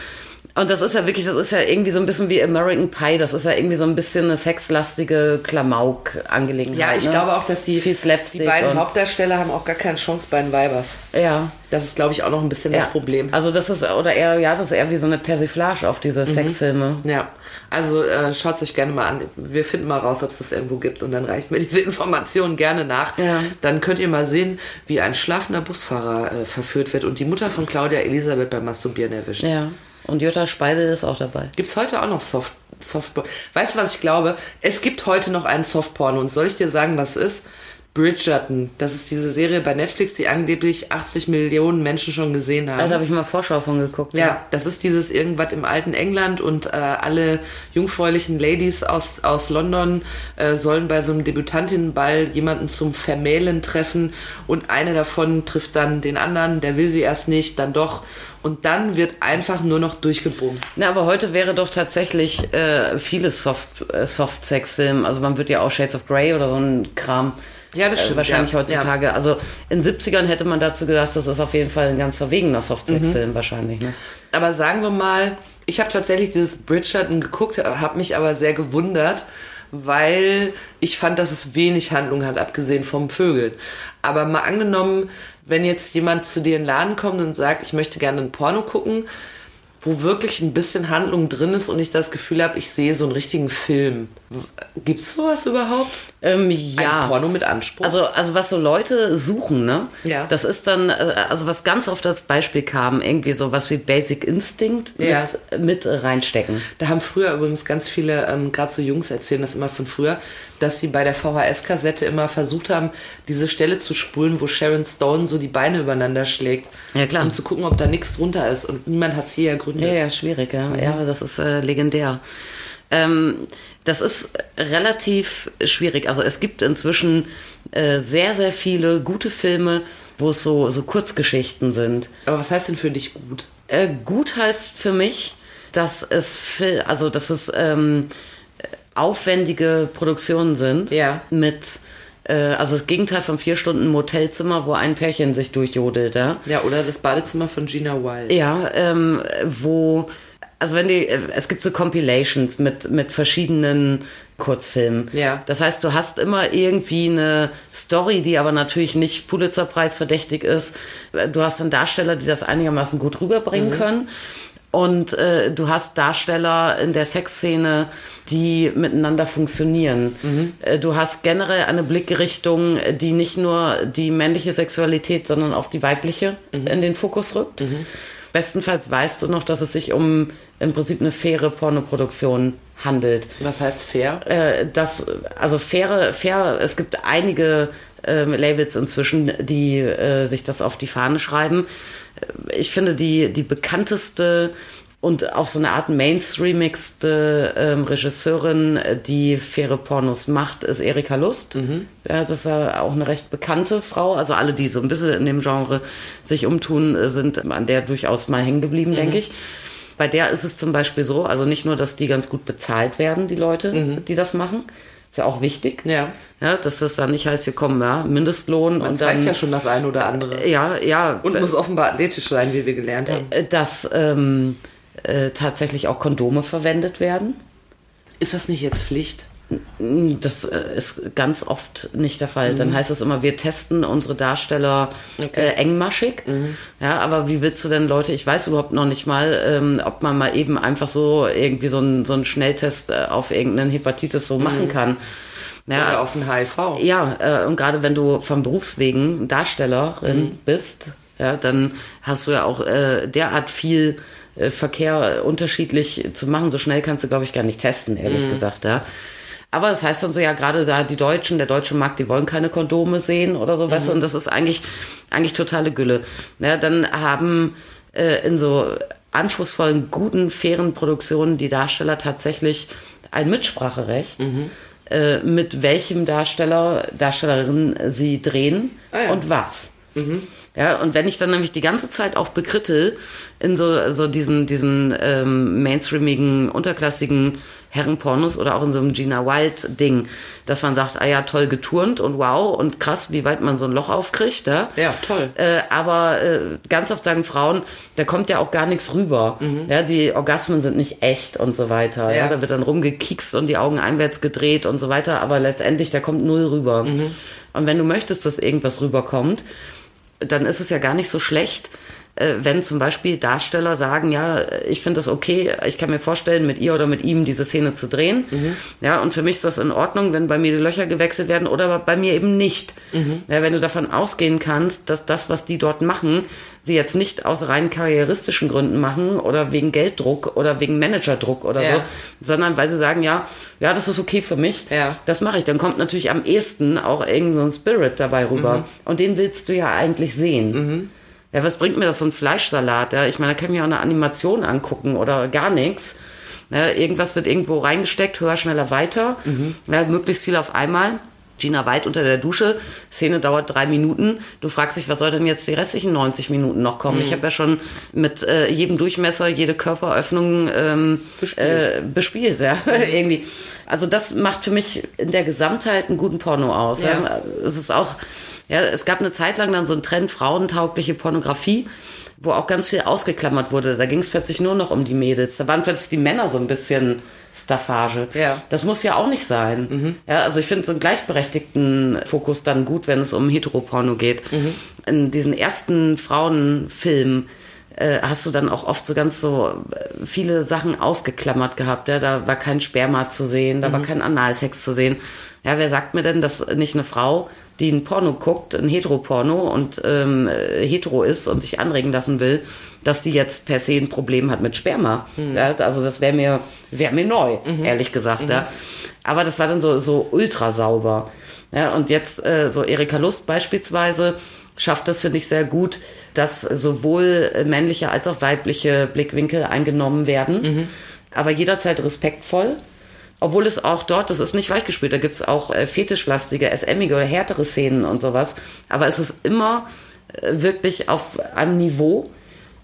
Und das ist ja wirklich, das ist ja irgendwie so ein bisschen wie American Pie. Das ist ja irgendwie so ein bisschen eine sexlastige Klamauk-Angelegenheit. Ja, ich ne? glaube auch, dass die, Viel die beiden Hauptdarsteller haben auch gar keine Chance bei den Weibers. Ja. Das ist, glaube ich, auch noch ein bisschen ja. das Problem. Also das ist, oder eher, ja, das ist eher wie so eine Persiflage auf diese Mhm. Sexfilme. Ja, also äh, schaut euch gerne mal an. Wir finden mal raus, ob es das irgendwo gibt und dann reicht mir diese (laughs) Information gerne nach. Ja. Dann könnt ihr mal sehen, wie ein schlafender Busfahrer äh, verführt wird und die Mutter von Claudia Elisabeth beim Masturbieren erwischt. Ja. Und Jutta Speidel ist auch dabei. Gibt's heute auch noch Soft Softporn? Weißt du, was ich glaube? Es gibt heute noch einen Softporno und soll ich dir sagen, was es ist? Bridgerton. Das ist diese Serie bei Netflix, die angeblich 80 Millionen Menschen schon gesehen haben. Da habe ich mal Vorschau von geguckt. Ja, das ist dieses irgendwas im alten England und äh, alle jungfräulichen Ladies aus, aus London äh, sollen bei so einem Debütantinnenball jemanden zum Vermählen treffen und eine davon trifft dann den anderen, der will sie erst nicht, dann doch und dann wird einfach nur noch durchgebumst. Na, aber heute wäre doch tatsächlich äh, vieles Soft, äh, Soft-Sex-Film. Also man wird ja auch Shades of Grey oder so ein Kram. Ja, das äh, stimmt, Wahrscheinlich ja, heutzutage. Also in 70ern hätte man dazu gedacht, das ist auf jeden Fall ein ganz verwegener Mhm. Soft-Sex-Film wahrscheinlich. Ne? Aber sagen wir mal, ich habe tatsächlich dieses Bridgerton geguckt, habe mich aber sehr gewundert, weil ich fand, dass es wenig Handlung hat, abgesehen vom Vögeln. Aber mal angenommen, wenn jetzt jemand zu dir in den Laden kommt und sagt, ich möchte gerne ein Porno gucken, wo wirklich ein bisschen Handlung drin ist und ich das Gefühl habe, ich sehe so einen richtigen Film. Gibt es sowas überhaupt? Ähm, Ein ja. Porno mit Anspruch? Also, also was so Leute suchen, ne? Ja. Das ist dann, äh, also was ganz oft als Beispiel kam, irgendwie so was wie Basic Instinct Ja. mit, mit reinstecken. Da haben früher übrigens ganz viele, ähm, gerade so Jungs erzählen das immer von früher, dass sie bei der VHS-Kassette immer versucht haben, diese Stelle zu spulen, wo Sharon Stone so die Beine übereinander schlägt. Ja, klar. Um zu gucken, ob da nichts drunter ist. Und niemand hat sie ergründet. Ja, ja, schwierig, ja. Ja, das ist äh, legendär. Ähm, das ist relativ schwierig. Also es gibt inzwischen äh, sehr, sehr viele gute Filme, wo es so, so Kurzgeschichten sind. Aber was heißt denn für dich gut? Äh, gut heißt für mich, dass es, also dass es ähm, aufwendige Produktionen sind Ja. mit also das Gegenteil von vier Stunden Motelzimmer, wo ein Pärchen sich durchjodelt, ja. Ja, oder das Badezimmer von Gina Wild. Ja, ähm, wo, also wenn die, es gibt so Compilations mit, mit verschiedenen Kurzfilmen. Ja. Das heißt, du hast immer irgendwie eine Story, die aber natürlich nicht Pulitzerpreis verdächtig ist. Du hast dann Darsteller, die das einigermaßen gut rüberbringen können. Und äh, du hast Darsteller in der Sexszene, die miteinander funktionieren. Äh, du hast generell eine Blickrichtung, die nicht nur die männliche Sexualität, sondern auch die weibliche in den Fokus rückt. Bestenfalls weißt du noch, dass es sich um im Prinzip eine faire Pornoproduktion handelt. Was heißt fair? Äh, das, also faire, fair, es gibt einige ähm, Labels inzwischen, die äh, sich das auf die Fahne schreiben. Äh, Ich finde die, die bekannteste und auf so eine Art mainstreamigste ähm, Regisseurin, äh, die faire Pornos macht, ist Erika Lust. Ja, das ist ja auch eine recht bekannte Frau. Also alle, die so ein bisschen in dem Genre sich umtun, äh, sind an der durchaus mal hängen geblieben, denke ich. bei der ist es zum Beispiel so, also nicht nur, dass die ganz gut bezahlt werden, die Leute, die das machen, ist ja auch wichtig. Ja. Ja, dass das dann nicht heißt, hier kommen, ja, Mindestlohn Man und zeigt dann. ja schon das eine oder andere. ja, ja. Und muss offenbar athletisch sein, wie wir gelernt haben. äh, dass ähm, äh, tatsächlich auch Kondome verwendet werden. Ist das nicht jetzt Pflicht? Das äh, ist ganz oft nicht der Fall. Dann heißt es immer, wir testen unsere Darsteller Mhm. Okay. Mhm. äh, engmaschig. Ja, aber wie willst du denn Leute, ich weiß überhaupt noch nicht mal, ähm, ob man mal eben einfach so irgendwie so einen so einen Schnelltest äh, auf irgendeinen Hepatitis so machen kann. Ja, Oder auf ein HIV? ja, äh, und gerade wenn du vom Berufswegen Darstellerin bist, ja, dann hast du ja auch äh, derart viel äh, Verkehr unterschiedlich zu machen. So schnell kannst du, glaube ich, gar nicht testen, ehrlich gesagt, ja. Aber das heißt dann so, ja, gerade da die Deutschen, der deutsche Markt, die wollen keine Kondome sehen oder so, weißt du, und das ist eigentlich, eigentlich totale Gülle. Ja, dann haben äh, in so anspruchsvollen, guten, fairen Produktionen die Darsteller tatsächlich ein Mitspracherecht, äh, mit welchem Darsteller, Darstellerin sie drehen Ah ja. und was. Ja, und wenn ich dann nämlich die ganze Zeit auch bekrittel in so, so diesen, diesen ähm, mainstreamigen, unterklassigen Herrenpornos oder auch in so einem Gina Wild-Ding, dass man sagt, ah ja, toll geturnt und wow und krass, wie weit man so ein Loch aufkriegt, ja. Ja, toll. Äh, aber äh, ganz oft sagen Frauen, da kommt ja auch gar nichts rüber. Ja, die Orgasmen sind nicht echt und so weiter. Ja. Ja. da wird dann rumgekiekst und die Augen einwärts gedreht und so weiter, aber letztendlich, da kommt null rüber. Und wenn du möchtest, dass irgendwas rüberkommt, dann ist es ja gar nicht so schlecht, wenn zum Beispiel Darsteller sagen, ja, ich finde das okay, ich kann mir vorstellen, mit ihr oder mit ihm diese Szene zu drehen. Ja, und für mich ist das in Ordnung, wenn bei mir die Löcher gewechselt werden oder bei mir eben nicht. Ja, wenn du davon ausgehen kannst, dass das, was die dort machen, sie jetzt nicht aus rein karrieristischen Gründen machen oder wegen Gelddruck oder wegen Managerdruck oder Ja. so, sondern weil sie sagen, ja, ja, das ist okay für mich, Ja. das mache ich. Dann kommt natürlich am ehesten auch irgend so ein Spirit dabei rüber. Und den willst du ja eigentlich sehen. Ja, was bringt mir das, so ein Fleischsalat? Ja? Ich meine, da kann ich mir auch eine Animation angucken oder gar nichts. Ja, irgendwas wird irgendwo reingesteckt, höher, schneller, weiter. Ja, möglichst viel auf einmal. Gina White unter der Dusche. Szene dauert drei Minuten. Du fragst dich, was soll denn jetzt die restlichen 90 Minuten noch kommen? Ich habe ja schon mit äh, jedem Durchmesser, jede Körperöffnung ähm, Bespielt. Äh, bespielt ja, (laughs) irgendwie. Also das macht für mich in der Gesamtheit einen guten Porno aus. Ja. Es ist auch, ja, es gab eine Zeit lang dann so einen Trend frauentaugliche Pornografie, wo auch ganz viel ausgeklammert wurde. Da ging es plötzlich nur noch um die Mädels. Da waren plötzlich die Männer so ein bisschen Staffage. Ja. Das muss ja auch nicht sein. Ja, also ich finde so einen gleichberechtigten Fokus dann gut, wenn es um Heteroporno geht. In diesen ersten Frauenfilmen äh, hast du dann auch oft so ganz so äh, viele Sachen ausgeklammert gehabt. Ja? Da war kein Sperma zu sehen, da war kein Analsex zu sehen. Ja, wer sagt mir denn, dass nicht eine Frau, die ein Porno guckt, ein Heteroporno und ähm, äh, hetero ist und sich anregen lassen will, dass die jetzt per se ein Problem hat mit Sperma. Ja, also das wäre mir, wär mir neu, ehrlich gesagt. Ja. Aber das war dann so, so ultra sauber. Ja, und jetzt äh, so Erika Lust beispielsweise schafft das, finde ich, sehr gut, dass sowohl männliche als auch weibliche Blickwinkel eingenommen werden, aber jederzeit respektvoll. Obwohl es auch dort, das ist nicht weichgespült, da gibt es auch äh, fetischlastige, SMige oder härtere Szenen und sowas. Aber es ist immer äh, wirklich auf einem Niveau,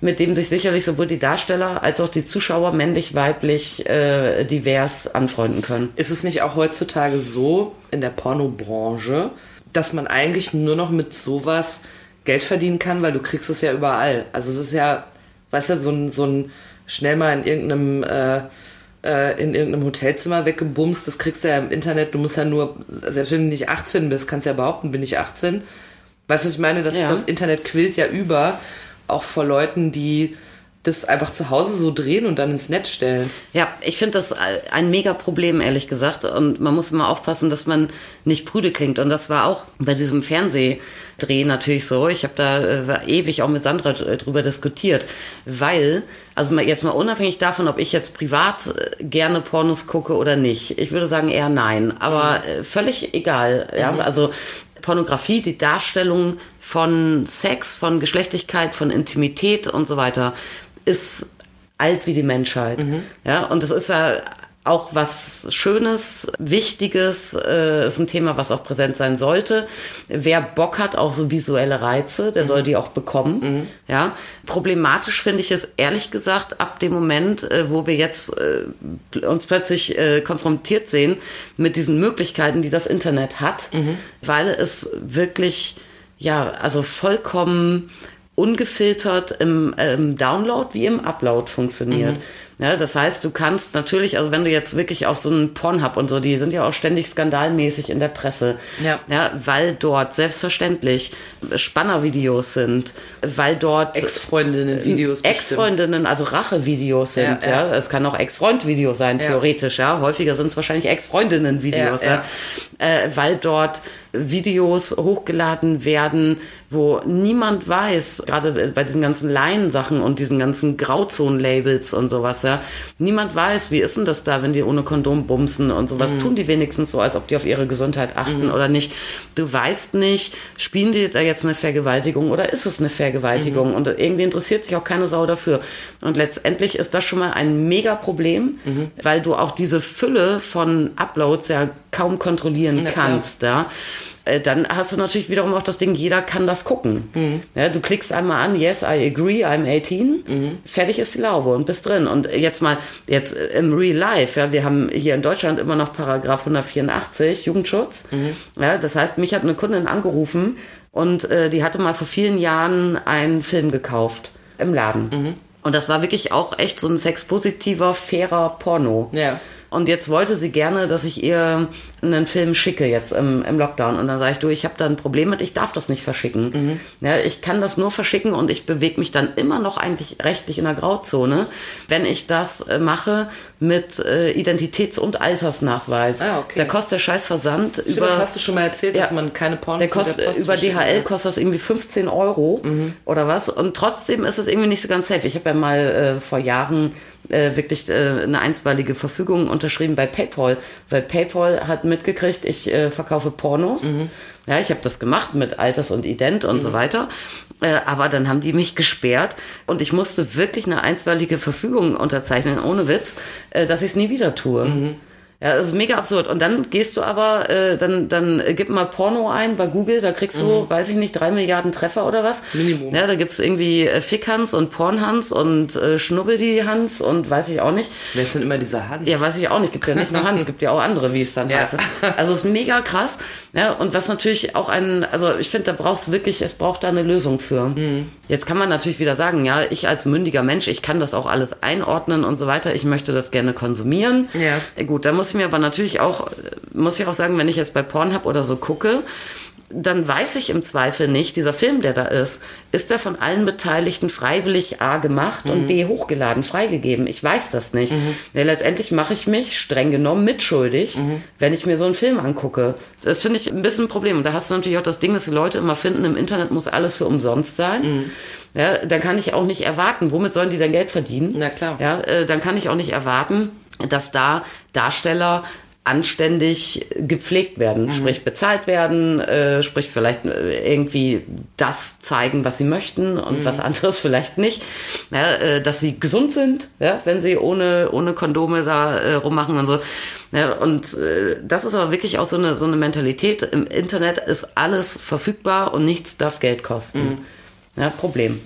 mit dem sich sicherlich sowohl die Darsteller als auch die Zuschauer männlich, weiblich, äh, divers anfreunden können. Ist es nicht auch heutzutage so in der Pornobranche, dass man eigentlich nur noch mit sowas Geld verdienen kann, weil du kriegst es ja überall. Also es ist ja, weißt du, so ein, so ein schnell mal in irgendeinem äh, äh, in irgendeinem Hotelzimmer weggebumst, das kriegst du ja im Internet, du musst ja nur, selbst wenn du nicht 18 bist, kannst du ja behaupten, bin ich 18. Weißt du, was ich meine? Das, Ja. das Internet quillt ja über, auch vor Leuten, die das einfach zu Hause so drehen und dann ins Netz stellen. Ja, ich finde das ein mega Problem, ehrlich gesagt. Und man muss immer aufpassen, dass man nicht prüde klingt. Und das war auch bei diesem Fernsehdreh natürlich so. Ich habe da äh, ewig auch mit Sandra dr- drüber diskutiert, weil, also mal, jetzt mal unabhängig davon, ob ich jetzt privat äh, gerne Pornos gucke oder nicht. Ich würde sagen eher nein, aber äh, völlig egal. Ja, also Pornografie, die Darstellung von Sex, von Geschlechtlichkeit, von Intimität und so weiter, ist alt wie die Menschheit. Ja, und das ist ja auch was Schönes, Wichtiges, äh, ist ein Thema, was auch präsent sein sollte. Wer Bock hat, auch so visuelle Reize, der soll die auch bekommen. Ja, problematisch finde ich es ehrlich gesagt ab dem Moment, äh, wo wir jetzt äh, uns plötzlich äh, konfrontiert sehen mit diesen Möglichkeiten, die das Internet hat, weil es wirklich ja also vollkommen ungefiltert im, im Download wie im Upload funktioniert. Ja, das heißt, du kannst natürlich, also wenn du jetzt wirklich auf so einen Pornhub und so, die sind ja auch ständig skandalmäßig in der Presse. Ja. ja weil dort selbstverständlich Spannervideos sind, weil dort Ex-Freundinnen-Videos. Ex-Freundinnen, also Rachevideos sind, Ja, ja. ja. Es kann auch Ex-Freund-Video sein, theoretisch, ja. Häufiger sind es wahrscheinlich Ex-Freundinnen-Videos, Ja, ja. Äh, weil dort Videos hochgeladen werden, wo niemand weiß, gerade bei diesen ganzen Laiensachen und diesen ganzen Grauzonen-Labels und sowas, ja. Niemand weiß, wie ist denn das da, wenn die ohne Kondom bumsen und sowas. Mhm. Tun die wenigstens so, als ob die auf ihre Gesundheit achten oder nicht. Du weißt nicht, spielen die da jetzt eine Vergewaltigung oder ist es eine Mhm. Vergewaltigung? Und irgendwie interessiert sich auch keine Sau dafür. Und letztendlich ist das schon mal ein mega Problem, Mhm. weil du auch diese Fülle von Uploads ja kaum kontrollieren kannst, ja. Äh, Dann hast du natürlich wiederum auch das Ding, jeder kann das gucken. Mhm. Ja, du klickst einmal an, yes, I agree, I'm 18, Mhm. fertig ist die Laube und bist drin. Und jetzt mal, jetzt äh, im Real Life, ja, wir haben hier in Deutschland immer noch Paragraph 184, Jugendschutz. Mhm. Ja, das heißt, mich hat eine Kundin angerufen und äh, die hatte mal vor vielen Jahren einen Film gekauft im Laden. Mhm. Und das war wirklich auch echt so ein sexpositiver, fairer Porno. Ja. Und jetzt wollte sie gerne, dass ich ihr einen Film schicke jetzt im, im Lockdown. Und dann sage ich, du, ich habe da ein Problem mit, ich darf das nicht verschicken. Ja, ich kann das nur verschicken und ich bewege mich dann immer noch eigentlich rechtlich in der Grauzone, wenn ich das äh, mache mit äh, Identitäts- und Altersnachweis. Ah, okay. Da kostet der scheiß Versand Stimmt, über... das hast du schon mal erzählt, dass Ja. man keine Pornos Der der kostet Post über DHL kostet das irgendwie 15 Euro oder was. Und trotzdem ist es irgendwie nicht so ganz safe. Ich habe ja mal äh, vor Jahren äh, wirklich äh, eine einstweilige Verfügung unterschrieben bei PayPal, weil PayPal hat mitgekriegt, ich äh, verkaufe Pornos. Ja, ich habe das gemacht mit Alters und Ident und so weiter. Äh, aber dann haben die mich gesperrt und ich musste wirklich eine einstweilige Verfügung unterzeichnen, ohne Witz, äh, dass ich es nie wieder tue. Ja, das ist mega absurd. Und dann gehst du aber, äh, dann, dann gib mal Porno ein bei Google, da kriegst du, weiß ich nicht, drei Milliarden Treffer oder was. Minimum. Ja, da gibt's irgendwie äh, Fickhans und Pornhans und äh, Schnubbeli-Hans und weiß ich auch nicht. Wer ist denn immer dieser Hans? Ja, weiß ich auch nicht. Gibt ja nicht nur Hans, gibt ja auch andere, wie es dann (laughs) Ja. heißt. Also es ist mega krass. Ja, und was natürlich auch ein, also ich finde, da brauchst wirklich, es braucht da eine Lösung für. Jetzt kann man natürlich wieder sagen, ja, ich als mündiger Mensch, ich kann das auch alles einordnen und so weiter. Ich möchte das gerne konsumieren. Ja. Gut, da muss ich mir aber natürlich auch, muss ich auch sagen, wenn ich jetzt bei Pornhub oder so gucke, dann weiß ich im Zweifel nicht, dieser Film, der da ist, ist der von allen Beteiligten freiwillig A gemacht und B hochgeladen, freigegeben. Ich weiß das nicht. Ja, letztendlich mache ich mich streng genommen mitschuldig, wenn ich mir so einen Film angucke. Das finde ich ein bisschen ein Problem. Und da hast du natürlich auch das Ding, dass die Leute immer finden, im Internet muss alles für umsonst sein. Ja, dann kann ich auch nicht erwarten, womit sollen die denn Geld verdienen? Na klar. Ja, äh, dann kann ich auch nicht erwarten, dass da Darsteller anständig gepflegt werden, sprich bezahlt werden, äh, sprich vielleicht äh, irgendwie das zeigen, was sie möchten und was anderes (laughs) vielleicht nicht, ja, äh, dass sie gesund sind, ja, wenn sie ohne ohne Kondome da äh, rummachen und so. Ja, und äh, das ist aber wirklich auch so eine so eine Mentalität. Im Internet ist alles verfügbar und nichts darf Geld kosten. Ja, Problem.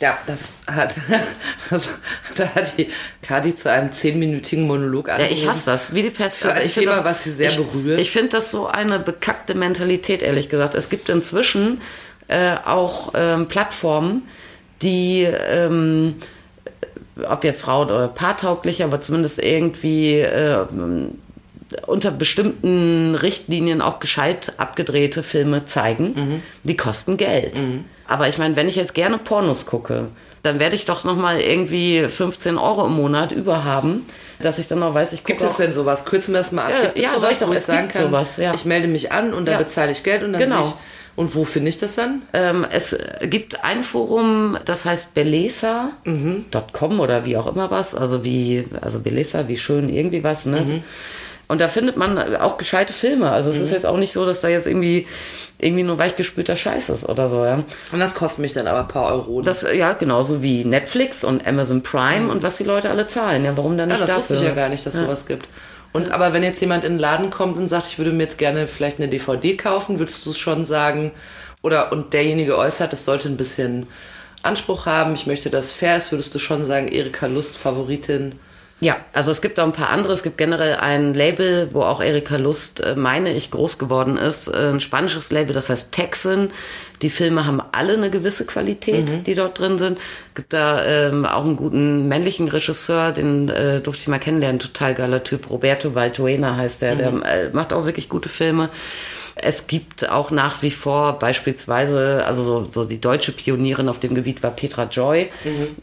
Ja, das hat, (laughs) also, da hat die Kadi zu einem zehnminütigen Monolog Ja, angerufen. ich hasse das, wie die Pest. Für ein ich Thema, was sie sehr ich, berührt. Ich finde das so eine bekackte Mentalität, ehrlich gesagt. Es gibt inzwischen äh, auch ähm, Plattformen, die, ähm, ob jetzt Frauen oder paartauglich, aber zumindest irgendwie äh, unter bestimmten Richtlinien auch gescheit abgedrehte Filme zeigen. Mhm. Die kosten Geld. Aber ich meine, wenn ich jetzt gerne Pornos gucke, dann werde ich doch noch mal irgendwie 15 Euro im Monat überhaben, dass ich dann noch weiß, ich gucke Gibt es denn sowas? Kürzen wir das mal ab. Ja, Gibt es ja, sowas, ich doch, wo ich sagen kann, sowas, ja. ich melde mich an und dann Ja. bezahle ich Geld und dann Genau. ich, und wo finde ich das dann? Ähm, es gibt ein Forum, das heißt belesa.com oder wie auch immer was, also wie, also Belesa, wie schön irgendwie was, ne? Und da findet man auch gescheite Filme. Also es ist jetzt auch nicht so, dass da jetzt irgendwie irgendwie nur weichgespülter Scheiß ist oder so, ja. Und das kostet mich dann aber ein paar Euro. Das, ja, genauso wie Netflix und Amazon Prime und was die Leute alle zahlen. Ja, warum dann ja, nicht das dafür? wusste ich ja gar nicht, dass sowas gibt. Und aber wenn jetzt jemand in den Laden kommt und sagt, ich würde mir jetzt gerne vielleicht eine DVD kaufen, würdest du es schon sagen, oder und derjenige äußert, das sollte ein bisschen Anspruch haben, ich möchte, dass fair ist, würdest du schon sagen, Erika Lust, Favoritin. Ja, also es gibt auch ein paar andere. Es gibt generell ein Label, wo auch Erika Lust, äh, meine ich, groß geworden ist. Äh, Ein spanisches Label, das heißt Texan. Die Filme haben alle eine gewisse Qualität, die dort drin sind. Gibt da ähm, auch einen guten männlichen Regisseur, den äh, durfte ich mal kennenlernen. Total geiler Typ. Roberto Valtuena heißt der. Der äh, macht auch wirklich gute Filme. Es gibt auch nach wie vor beispielsweise, also so, so die deutsche Pionierin auf dem Gebiet war Petra Joy.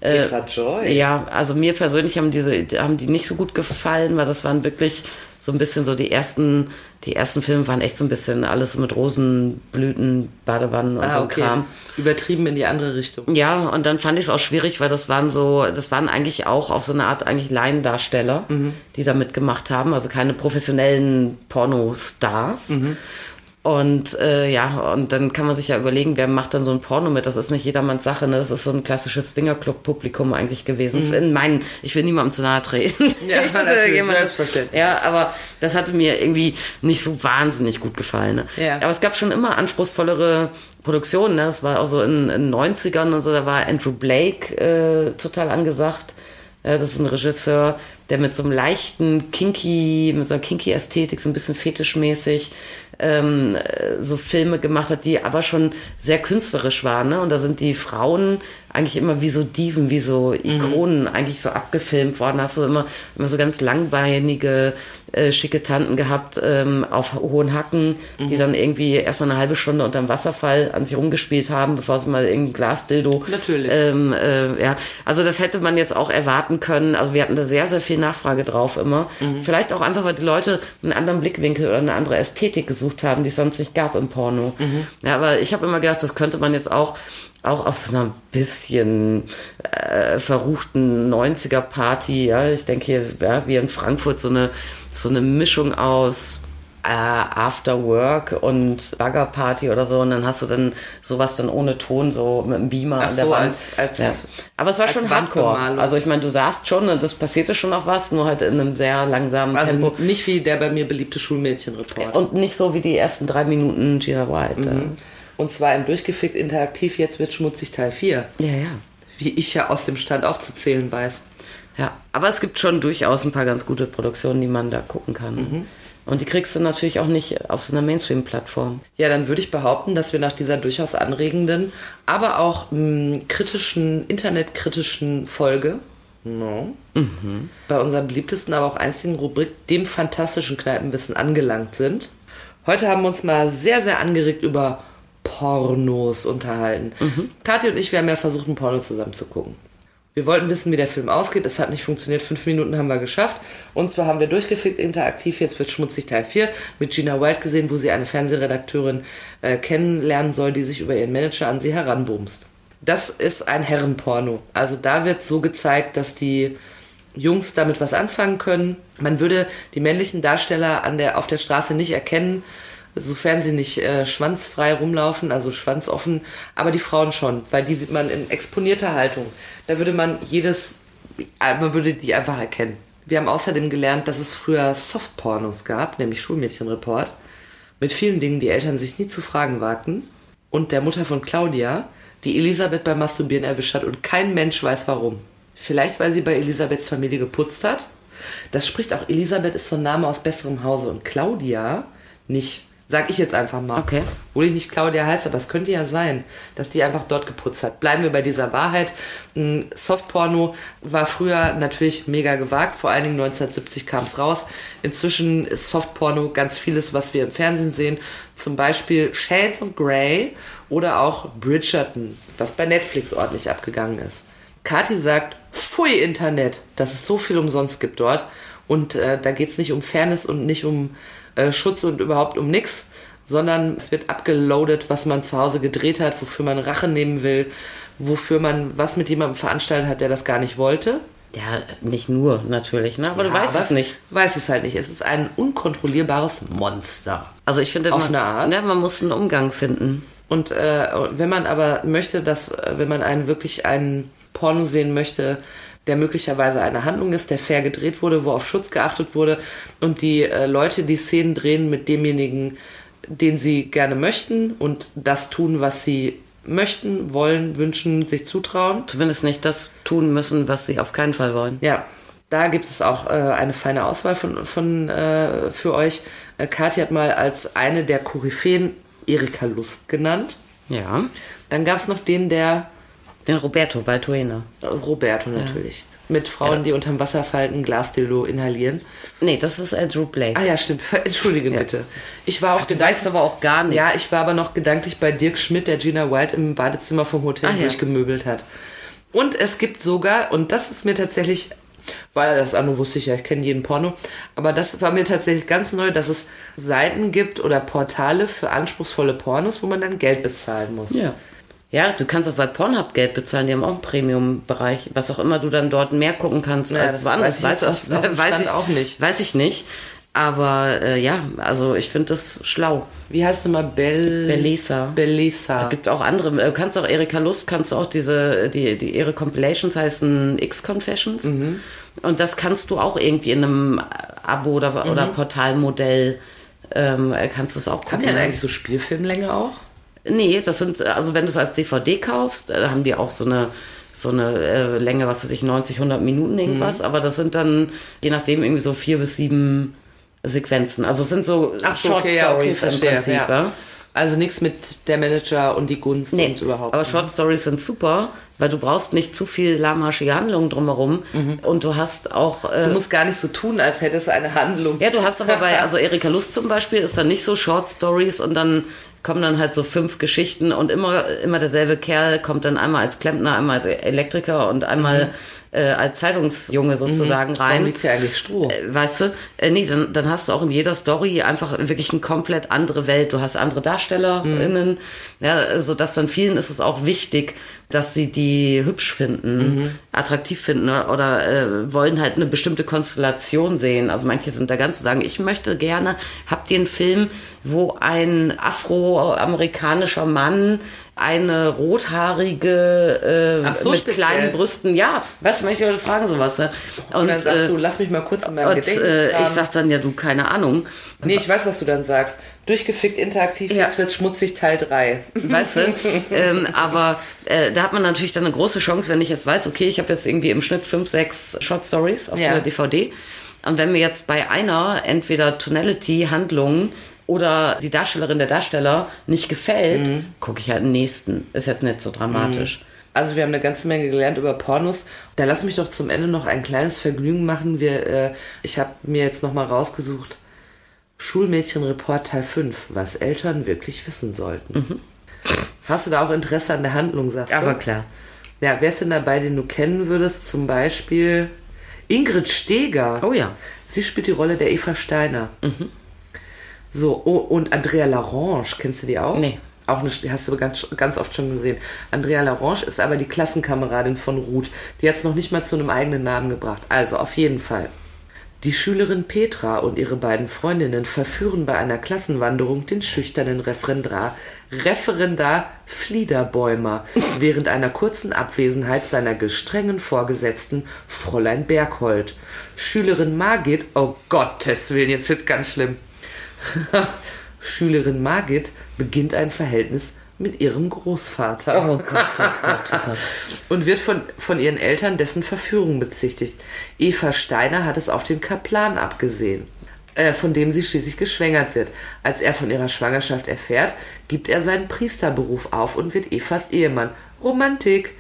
Äh, Petra Joy? Ja, also mir persönlich haben diese, haben die nicht so gut gefallen, weil das waren wirklich so ein bisschen so die ersten, die ersten Filme waren echt so ein bisschen alles mit Rosenblüten, Badewannen und Ah, so okay. Kram. Übertrieben in die andere Richtung. Ja, und dann fand ich es auch schwierig, weil das waren so, das waren eigentlich auch auf so eine Art eigentlich Laiendarsteller, die da mitgemacht haben, also keine professionellen Pornostars. Und äh, ja, und dann kann man sich ja überlegen, wer macht dann so ein Porno mit? Das ist nicht jedermanns Sache, ne? Das ist so ein klassisches Swingerclub-Publikum eigentlich gewesen. In meinen, ich will niemandem zu nahe treten. Ja, (laughs) Ich natürlich, selbstverständlich. Ja, aber das hatte mir irgendwie nicht so wahnsinnig gut gefallen. Ne? Ja. Aber es gab schon immer anspruchsvollere Produktionen. Ne? Das war auch so in den 90ern und so, da war Andrew Blake äh, total angesagt. Äh, das ist ein Regisseur, der mit so einem leichten kinky, mit so einer kinky Ästhetik, so ein bisschen fetischmäßig ähm, äh, so Filme gemacht hat, die aber schon sehr künstlerisch waren. Ne? Und da sind die Frauen eigentlich immer wie so Diven, wie so Ikonen eigentlich so abgefilmt worden. Hast du immer, immer so ganz langbeinige, äh, schicke Tanten gehabt ähm, auf hohen Hacken, die dann irgendwie erstmal eine halbe Stunde unterm Wasserfall an sich rumgespielt haben, bevor sie mal irgendein Glasdildo. Natürlich. Ähm, äh, ja, also das hätte man jetzt auch erwarten können. Also wir hatten da sehr, sehr viel Nachfrage drauf immer. Vielleicht auch einfach, weil die Leute einen anderen Blickwinkel oder eine andere Ästhetik gesucht haben, die es sonst nicht gab im Porno. Ja, aber ich habe immer gedacht, das könnte man jetzt auch auch auf so einer bisschen äh, verruchten 90er Party, ja, ich denke hier, ja, wie in Frankfurt so eine so eine Mischung aus äh, After Work und Bagger Party oder so und dann hast du dann sowas dann ohne Ton so mit einem Beamer Ach an der so, Wand. als- als- ja. Aber es war schon Hardcore. Also ich meine, du sahst schon und das passierte schon noch was, nur halt in einem sehr langsamen Also Tempo nicht wie der bei mir beliebte Schulmädchenreport. und nicht so wie die ersten drei Minuten Gina White. Und zwar im Durchgefickt interaktiv, jetzt wird schmutzig Teil 4. Ja, ja. Wie ich ja aus dem Stand aufzuzählen weiß. Ja, aber es gibt schon durchaus ein paar ganz gute Produktionen, die man da gucken kann. Und die kriegst du natürlich auch nicht auf so einer Mainstream-Plattform. Ja, dann würde ich behaupten, dass wir nach dieser durchaus anregenden, aber auch mh, kritischen, internetkritischen Folge no, bei unserer beliebtesten, aber auch einzigen Rubrik, dem fantastischen Kneipenwissen, angelangt sind. Heute haben wir uns mal sehr, sehr angeregt über Pornos unterhalten. Kathi und ich, wir haben ja versucht, ein Porno zusammen zu gucken. Wir wollten wissen, wie der Film ausgeht. Es hat nicht funktioniert. Fünf Minuten haben wir geschafft. Und zwar haben wir durchgefickt interaktiv. Jetzt wird schmutzig Teil 4 mit Gina Wild gesehen, wo sie eine Fernsehredakteurin äh, kennenlernen soll, die sich über ihren Manager an sie heranbumst. Das ist ein Herrenporno. Also da wird so gezeigt, dass die Jungs damit was anfangen können. Man würde die männlichen Darsteller an der, auf der Straße nicht erkennen, sofern sie nicht äh, schwanzfrei rumlaufen, also schwanzoffen, aber die Frauen schon, weil die sieht man in exponierter Haltung. Da würde man jedes, äh, man würde die einfach erkennen. Wir haben außerdem gelernt, dass es früher Softpornos gab, nämlich Schulmädchenreport, mit vielen Dingen, die Eltern sich nie zu fragen wagten. Und der Mutter von Claudia, die Elisabeth beim Masturbieren erwischt hat und kein Mensch weiß warum. Vielleicht, weil sie bei Elisabeths Familie geputzt hat. Das spricht auch, Elisabeth ist so ein Name aus besserem Hause und Claudia nicht. Sag ich jetzt einfach mal. Okay. Obwohl ich nicht Claudia heiße, aber es könnte ja sein, dass die einfach dort geputzt hat. Bleiben wir bei dieser Wahrheit. Ein Softporno war früher natürlich mega gewagt. Vor allen Dingen 1970 kam es raus. Inzwischen ist Softporno ganz vieles, was wir im Fernsehen sehen. Zum Beispiel Shades of Grey oder auch Bridgerton, was bei Netflix ordentlich abgegangen ist. Kathi sagt, pfui Internet, dass es so viel umsonst gibt dort. Und äh, da geht es nicht um Fairness und nicht um äh, Schutz und überhaupt um nix, sondern es wird abgeloadet, was man zu Hause gedreht hat, wofür man Rache nehmen will, wofür man was mit jemandem veranstaltet hat, der das gar nicht wollte. Ja, nicht nur natürlich, ne? aber du Ja, weißt aber es nicht. Weiß es halt nicht. Es ist ein unkontrollierbares Monster. Also ich finde, Auf man, eine Art. Ne, man muss einen Umgang finden. Und äh, wenn man aber möchte, dass, wenn man einen wirklich einen Porno sehen möchte, der möglicherweise eine Handlung ist, der fair gedreht wurde, wo auf Schutz geachtet wurde und die äh, Leute die Szenen drehen mit demjenigen, den sie gerne möchten und das tun, was sie möchten, wollen, wünschen, sich zutrauen. Zumindest nicht das tun müssen, was sie auf keinen Fall wollen. Ja, da gibt es auch äh, eine feine Auswahl von, von äh, für euch. Äh, Kathi hat mal als eine der Koryphäen Erika Lust genannt. Ja. Dann gab es noch den der Den Roberto Baltuena. Roberto natürlich. Mit Frauen, die unterm Wasser falten, Glasdildo inhalieren. Nee, das ist Andrew Blake. Ah ja, stimmt. Entschuldige bitte. Ich war auch du weißt aber auch gar nichts. Ja, ich war aber noch gedanklich bei Dirk Schmidt, der Gina Wild im Badezimmer vom Hotel Ah, ja. durchgemöbelt hat. Und es gibt sogar, und das ist mir tatsächlich, weil das andere wusste ich ja, ich kenne jeden Porno, aber das war mir tatsächlich ganz neu, dass es Seiten gibt oder Portale für anspruchsvolle Pornos, wo man dann Geld bezahlen muss. Ja. Ja, du kannst auch bei Pornhub Geld bezahlen, die haben auch einen Premium-Bereich, was auch immer du dann dort mehr gucken kannst Ja, als das woanders. weiß (laughs) weiß Stand ich auch nicht. Weiß ich nicht. Aber äh, ja, also ich finde das schlau. Wie heißt es mal? Bell... Belisa. Belisa. Gibt auch andere, äh, kannst auch Erika Lust, kannst du auch diese, die, die ihre Compilations heißen X-Confessions. Mhm. Und das kannst du auch irgendwie in einem Abo oder, oder Portalmodell ähm, kannst du es auch gucken. Haben die denn eigentlich so Spielfilmlänge auch? Nee, das sind, also wenn du es als DVD kaufst, äh, haben die auch so eine, so eine äh, Länge, was weiß ich, 90, 100 Minuten irgendwas, Mhm. aber das sind dann, je nachdem, irgendwie so vier bis sieben Sequenzen. Also es sind so Ach so, okay, ja, okay, im. Prinzip. Ja. Ja. Also nichts mit der Manager und die Gunst Nee, und überhaupt. aber Short Stories sind super, weil du brauchst nicht zu viel lahmarschige Handlung drumherum und du hast auch... Äh, du musst gar nicht so tun, als hättest du eine Handlung. Ja, du hast aber bei, (laughs) also Erika Lust zum Beispiel ist dann nicht so Short Stories und dann kommen dann halt so fünf Geschichten und immer, immer derselbe Kerl kommt dann einmal als Klempner, einmal als Elektriker und einmal äh, als Zeitungsjunge sozusagen Warum rein. liegt hier eigentlich Stroh? Äh, Weißt du, äh, nee, dann, dann hast du auch in jeder Story einfach wirklich eine komplett andere Welt. Du hast andere DarstellerInnen. Ja, so dass dann vielen ist es auch wichtig, dass sie die hübsch finden, attraktiv finden oder, oder äh, wollen halt eine bestimmte Konstellation sehen. Also manche sind da ganz zu sagen, ich möchte gerne, habt ihr einen Film, wo ein afroamerikanischer Mann eine rothaarige äh, so, mit speziell. kleinen Brüsten, ja, weißt du, manche Leute fragen sowas. Ne? Und dann sagst äh, du, lass mich mal kurz in meinem und, Gedächtnis äh, ich sag dann ja, du, keine Ahnung. Nee, ich weiß, was du dann sagst. Durchgefickt, interaktiv, Ja. jetzt wird's schmutzig, Teil 3. Weißt du? (laughs) ähm, aber äh, da hat man natürlich dann eine große Chance, wenn ich jetzt weiß, okay, ich habe jetzt irgendwie im Schnitt fünf, sechs Short Stories auf Ja. der DVD. Und wenn mir jetzt bei einer entweder Tonality, Handlung oder die Darstellerin, der Darsteller nicht gefällt, Mhm. gucke ich halt den nächsten. Ist jetzt nicht so dramatisch. Also wir haben eine ganze Menge gelernt über Pornos. Da lass mich doch zum Ende noch ein kleines Vergnügen machen. Wir, äh, ich habe mir jetzt noch mal rausgesucht, Schulmädchenreport Teil 5, was Eltern wirklich wissen sollten. Hast du da auch Interesse an der Handlung, sagst du? Aber klar. Ja, wer ist denn dabei, den du kennen würdest? Zum Beispiel Ingrid Steger. Oh ja. Sie spielt die Rolle der Eva Steiner. So, oh, und Andrea Larange, kennst du die auch? Nee. Auch eine, die hast du ganz, ganz oft schon gesehen. Andrea Larange ist aber die Klassenkameradin von Ruth. Die hat es noch nicht mal zu einem eigenen Namen gebracht. Also, auf jeden Fall. Die Schülerin Petra und ihre beiden Freundinnen verführen bei einer Klassenwanderung den schüchternen Referendar, Referendar Fliederbäumer (laughs) während einer kurzen Abwesenheit seiner gestrengen Vorgesetzten Fräulein Berghold. Schülerin Margit, oh Gottes Willen, jetzt wird's ganz schlimm. (laughs) Schülerin Margit beginnt ein Verhältnis mit ihrem Großvater Oh Gott, oh Gott, oh Gott. (laughs) und wird von, von ihren Eltern dessen Verführung bezichtigt. Eva Steiner hat es auf den Kaplan abgesehen, äh, von dem sie schließlich geschwängert wird. Als er von ihrer Schwangerschaft erfährt, gibt er seinen Priesterberuf auf und wird Evas Ehemann. Romantik.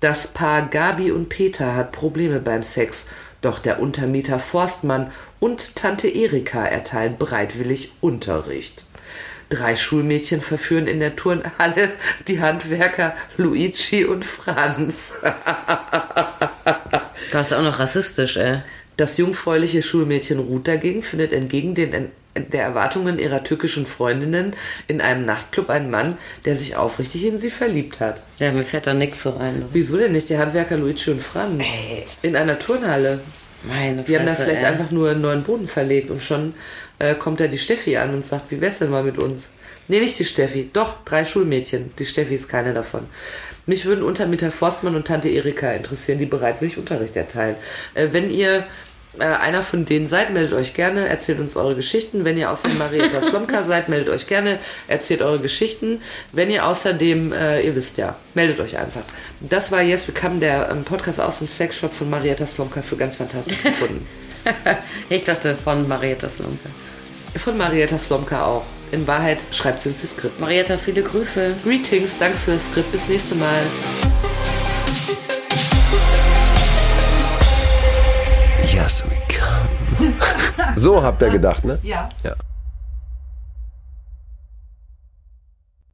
Das Paar Gabi und Peter hat Probleme beim Sex, doch der Untermieter Forstmann und Tante Erika erteilen bereitwillig Unterricht. Drei Schulmädchen verführen in der Turnhalle die Handwerker Luigi und Franz. Du warst auch noch rassistisch, ey. Das jungfräuliche Schulmädchen Ruth dagegen findet entgegen den en- der Erwartungen ihrer türkischen Freundinnen in einem Nachtclub einen Mann, der sich aufrichtig in sie verliebt hat. Ja, mir fällt da nichts so ein. Wieso denn nicht? Die Handwerker Luigi und Franz. Ey. In einer Turnhalle. Meine Die haben da Fresse, vielleicht ey. einfach nur einen neuen Boden verlegt und schon äh, kommt da die Steffi an und sagt, wie wär's denn mal mit uns? Nee, nicht die Steffi. Doch, drei Schulmädchen. Die Steffi ist keine davon. Mich würden Untermieter Forstmann und Tante Erika interessieren, die bereitwillig Unterricht erteilen. Äh, wenn ihr äh, einer von denen seid, meldet euch gerne, erzählt uns eure Geschichten. Wenn ihr außerdem Marietta (laughs) Slomka seid, meldet euch gerne, erzählt eure Geschichten. Wenn ihr außerdem, äh, ihr wisst ja, meldet euch einfach. Das war Yes Become, der ähm, Podcast aus dem Sexshop von Marietta Slomka für ganz fantastisch gefunden. (laughs) Ich dachte von Marietta Slumpe. Von Marietta Slomka auch. In Wahrheit schreibt sie uns das Skript. Marietta, viele Grüße. Greetings, danke fürs Skript, bis nächste Mal. So habt ihr gedacht, ne? Ja. Ja.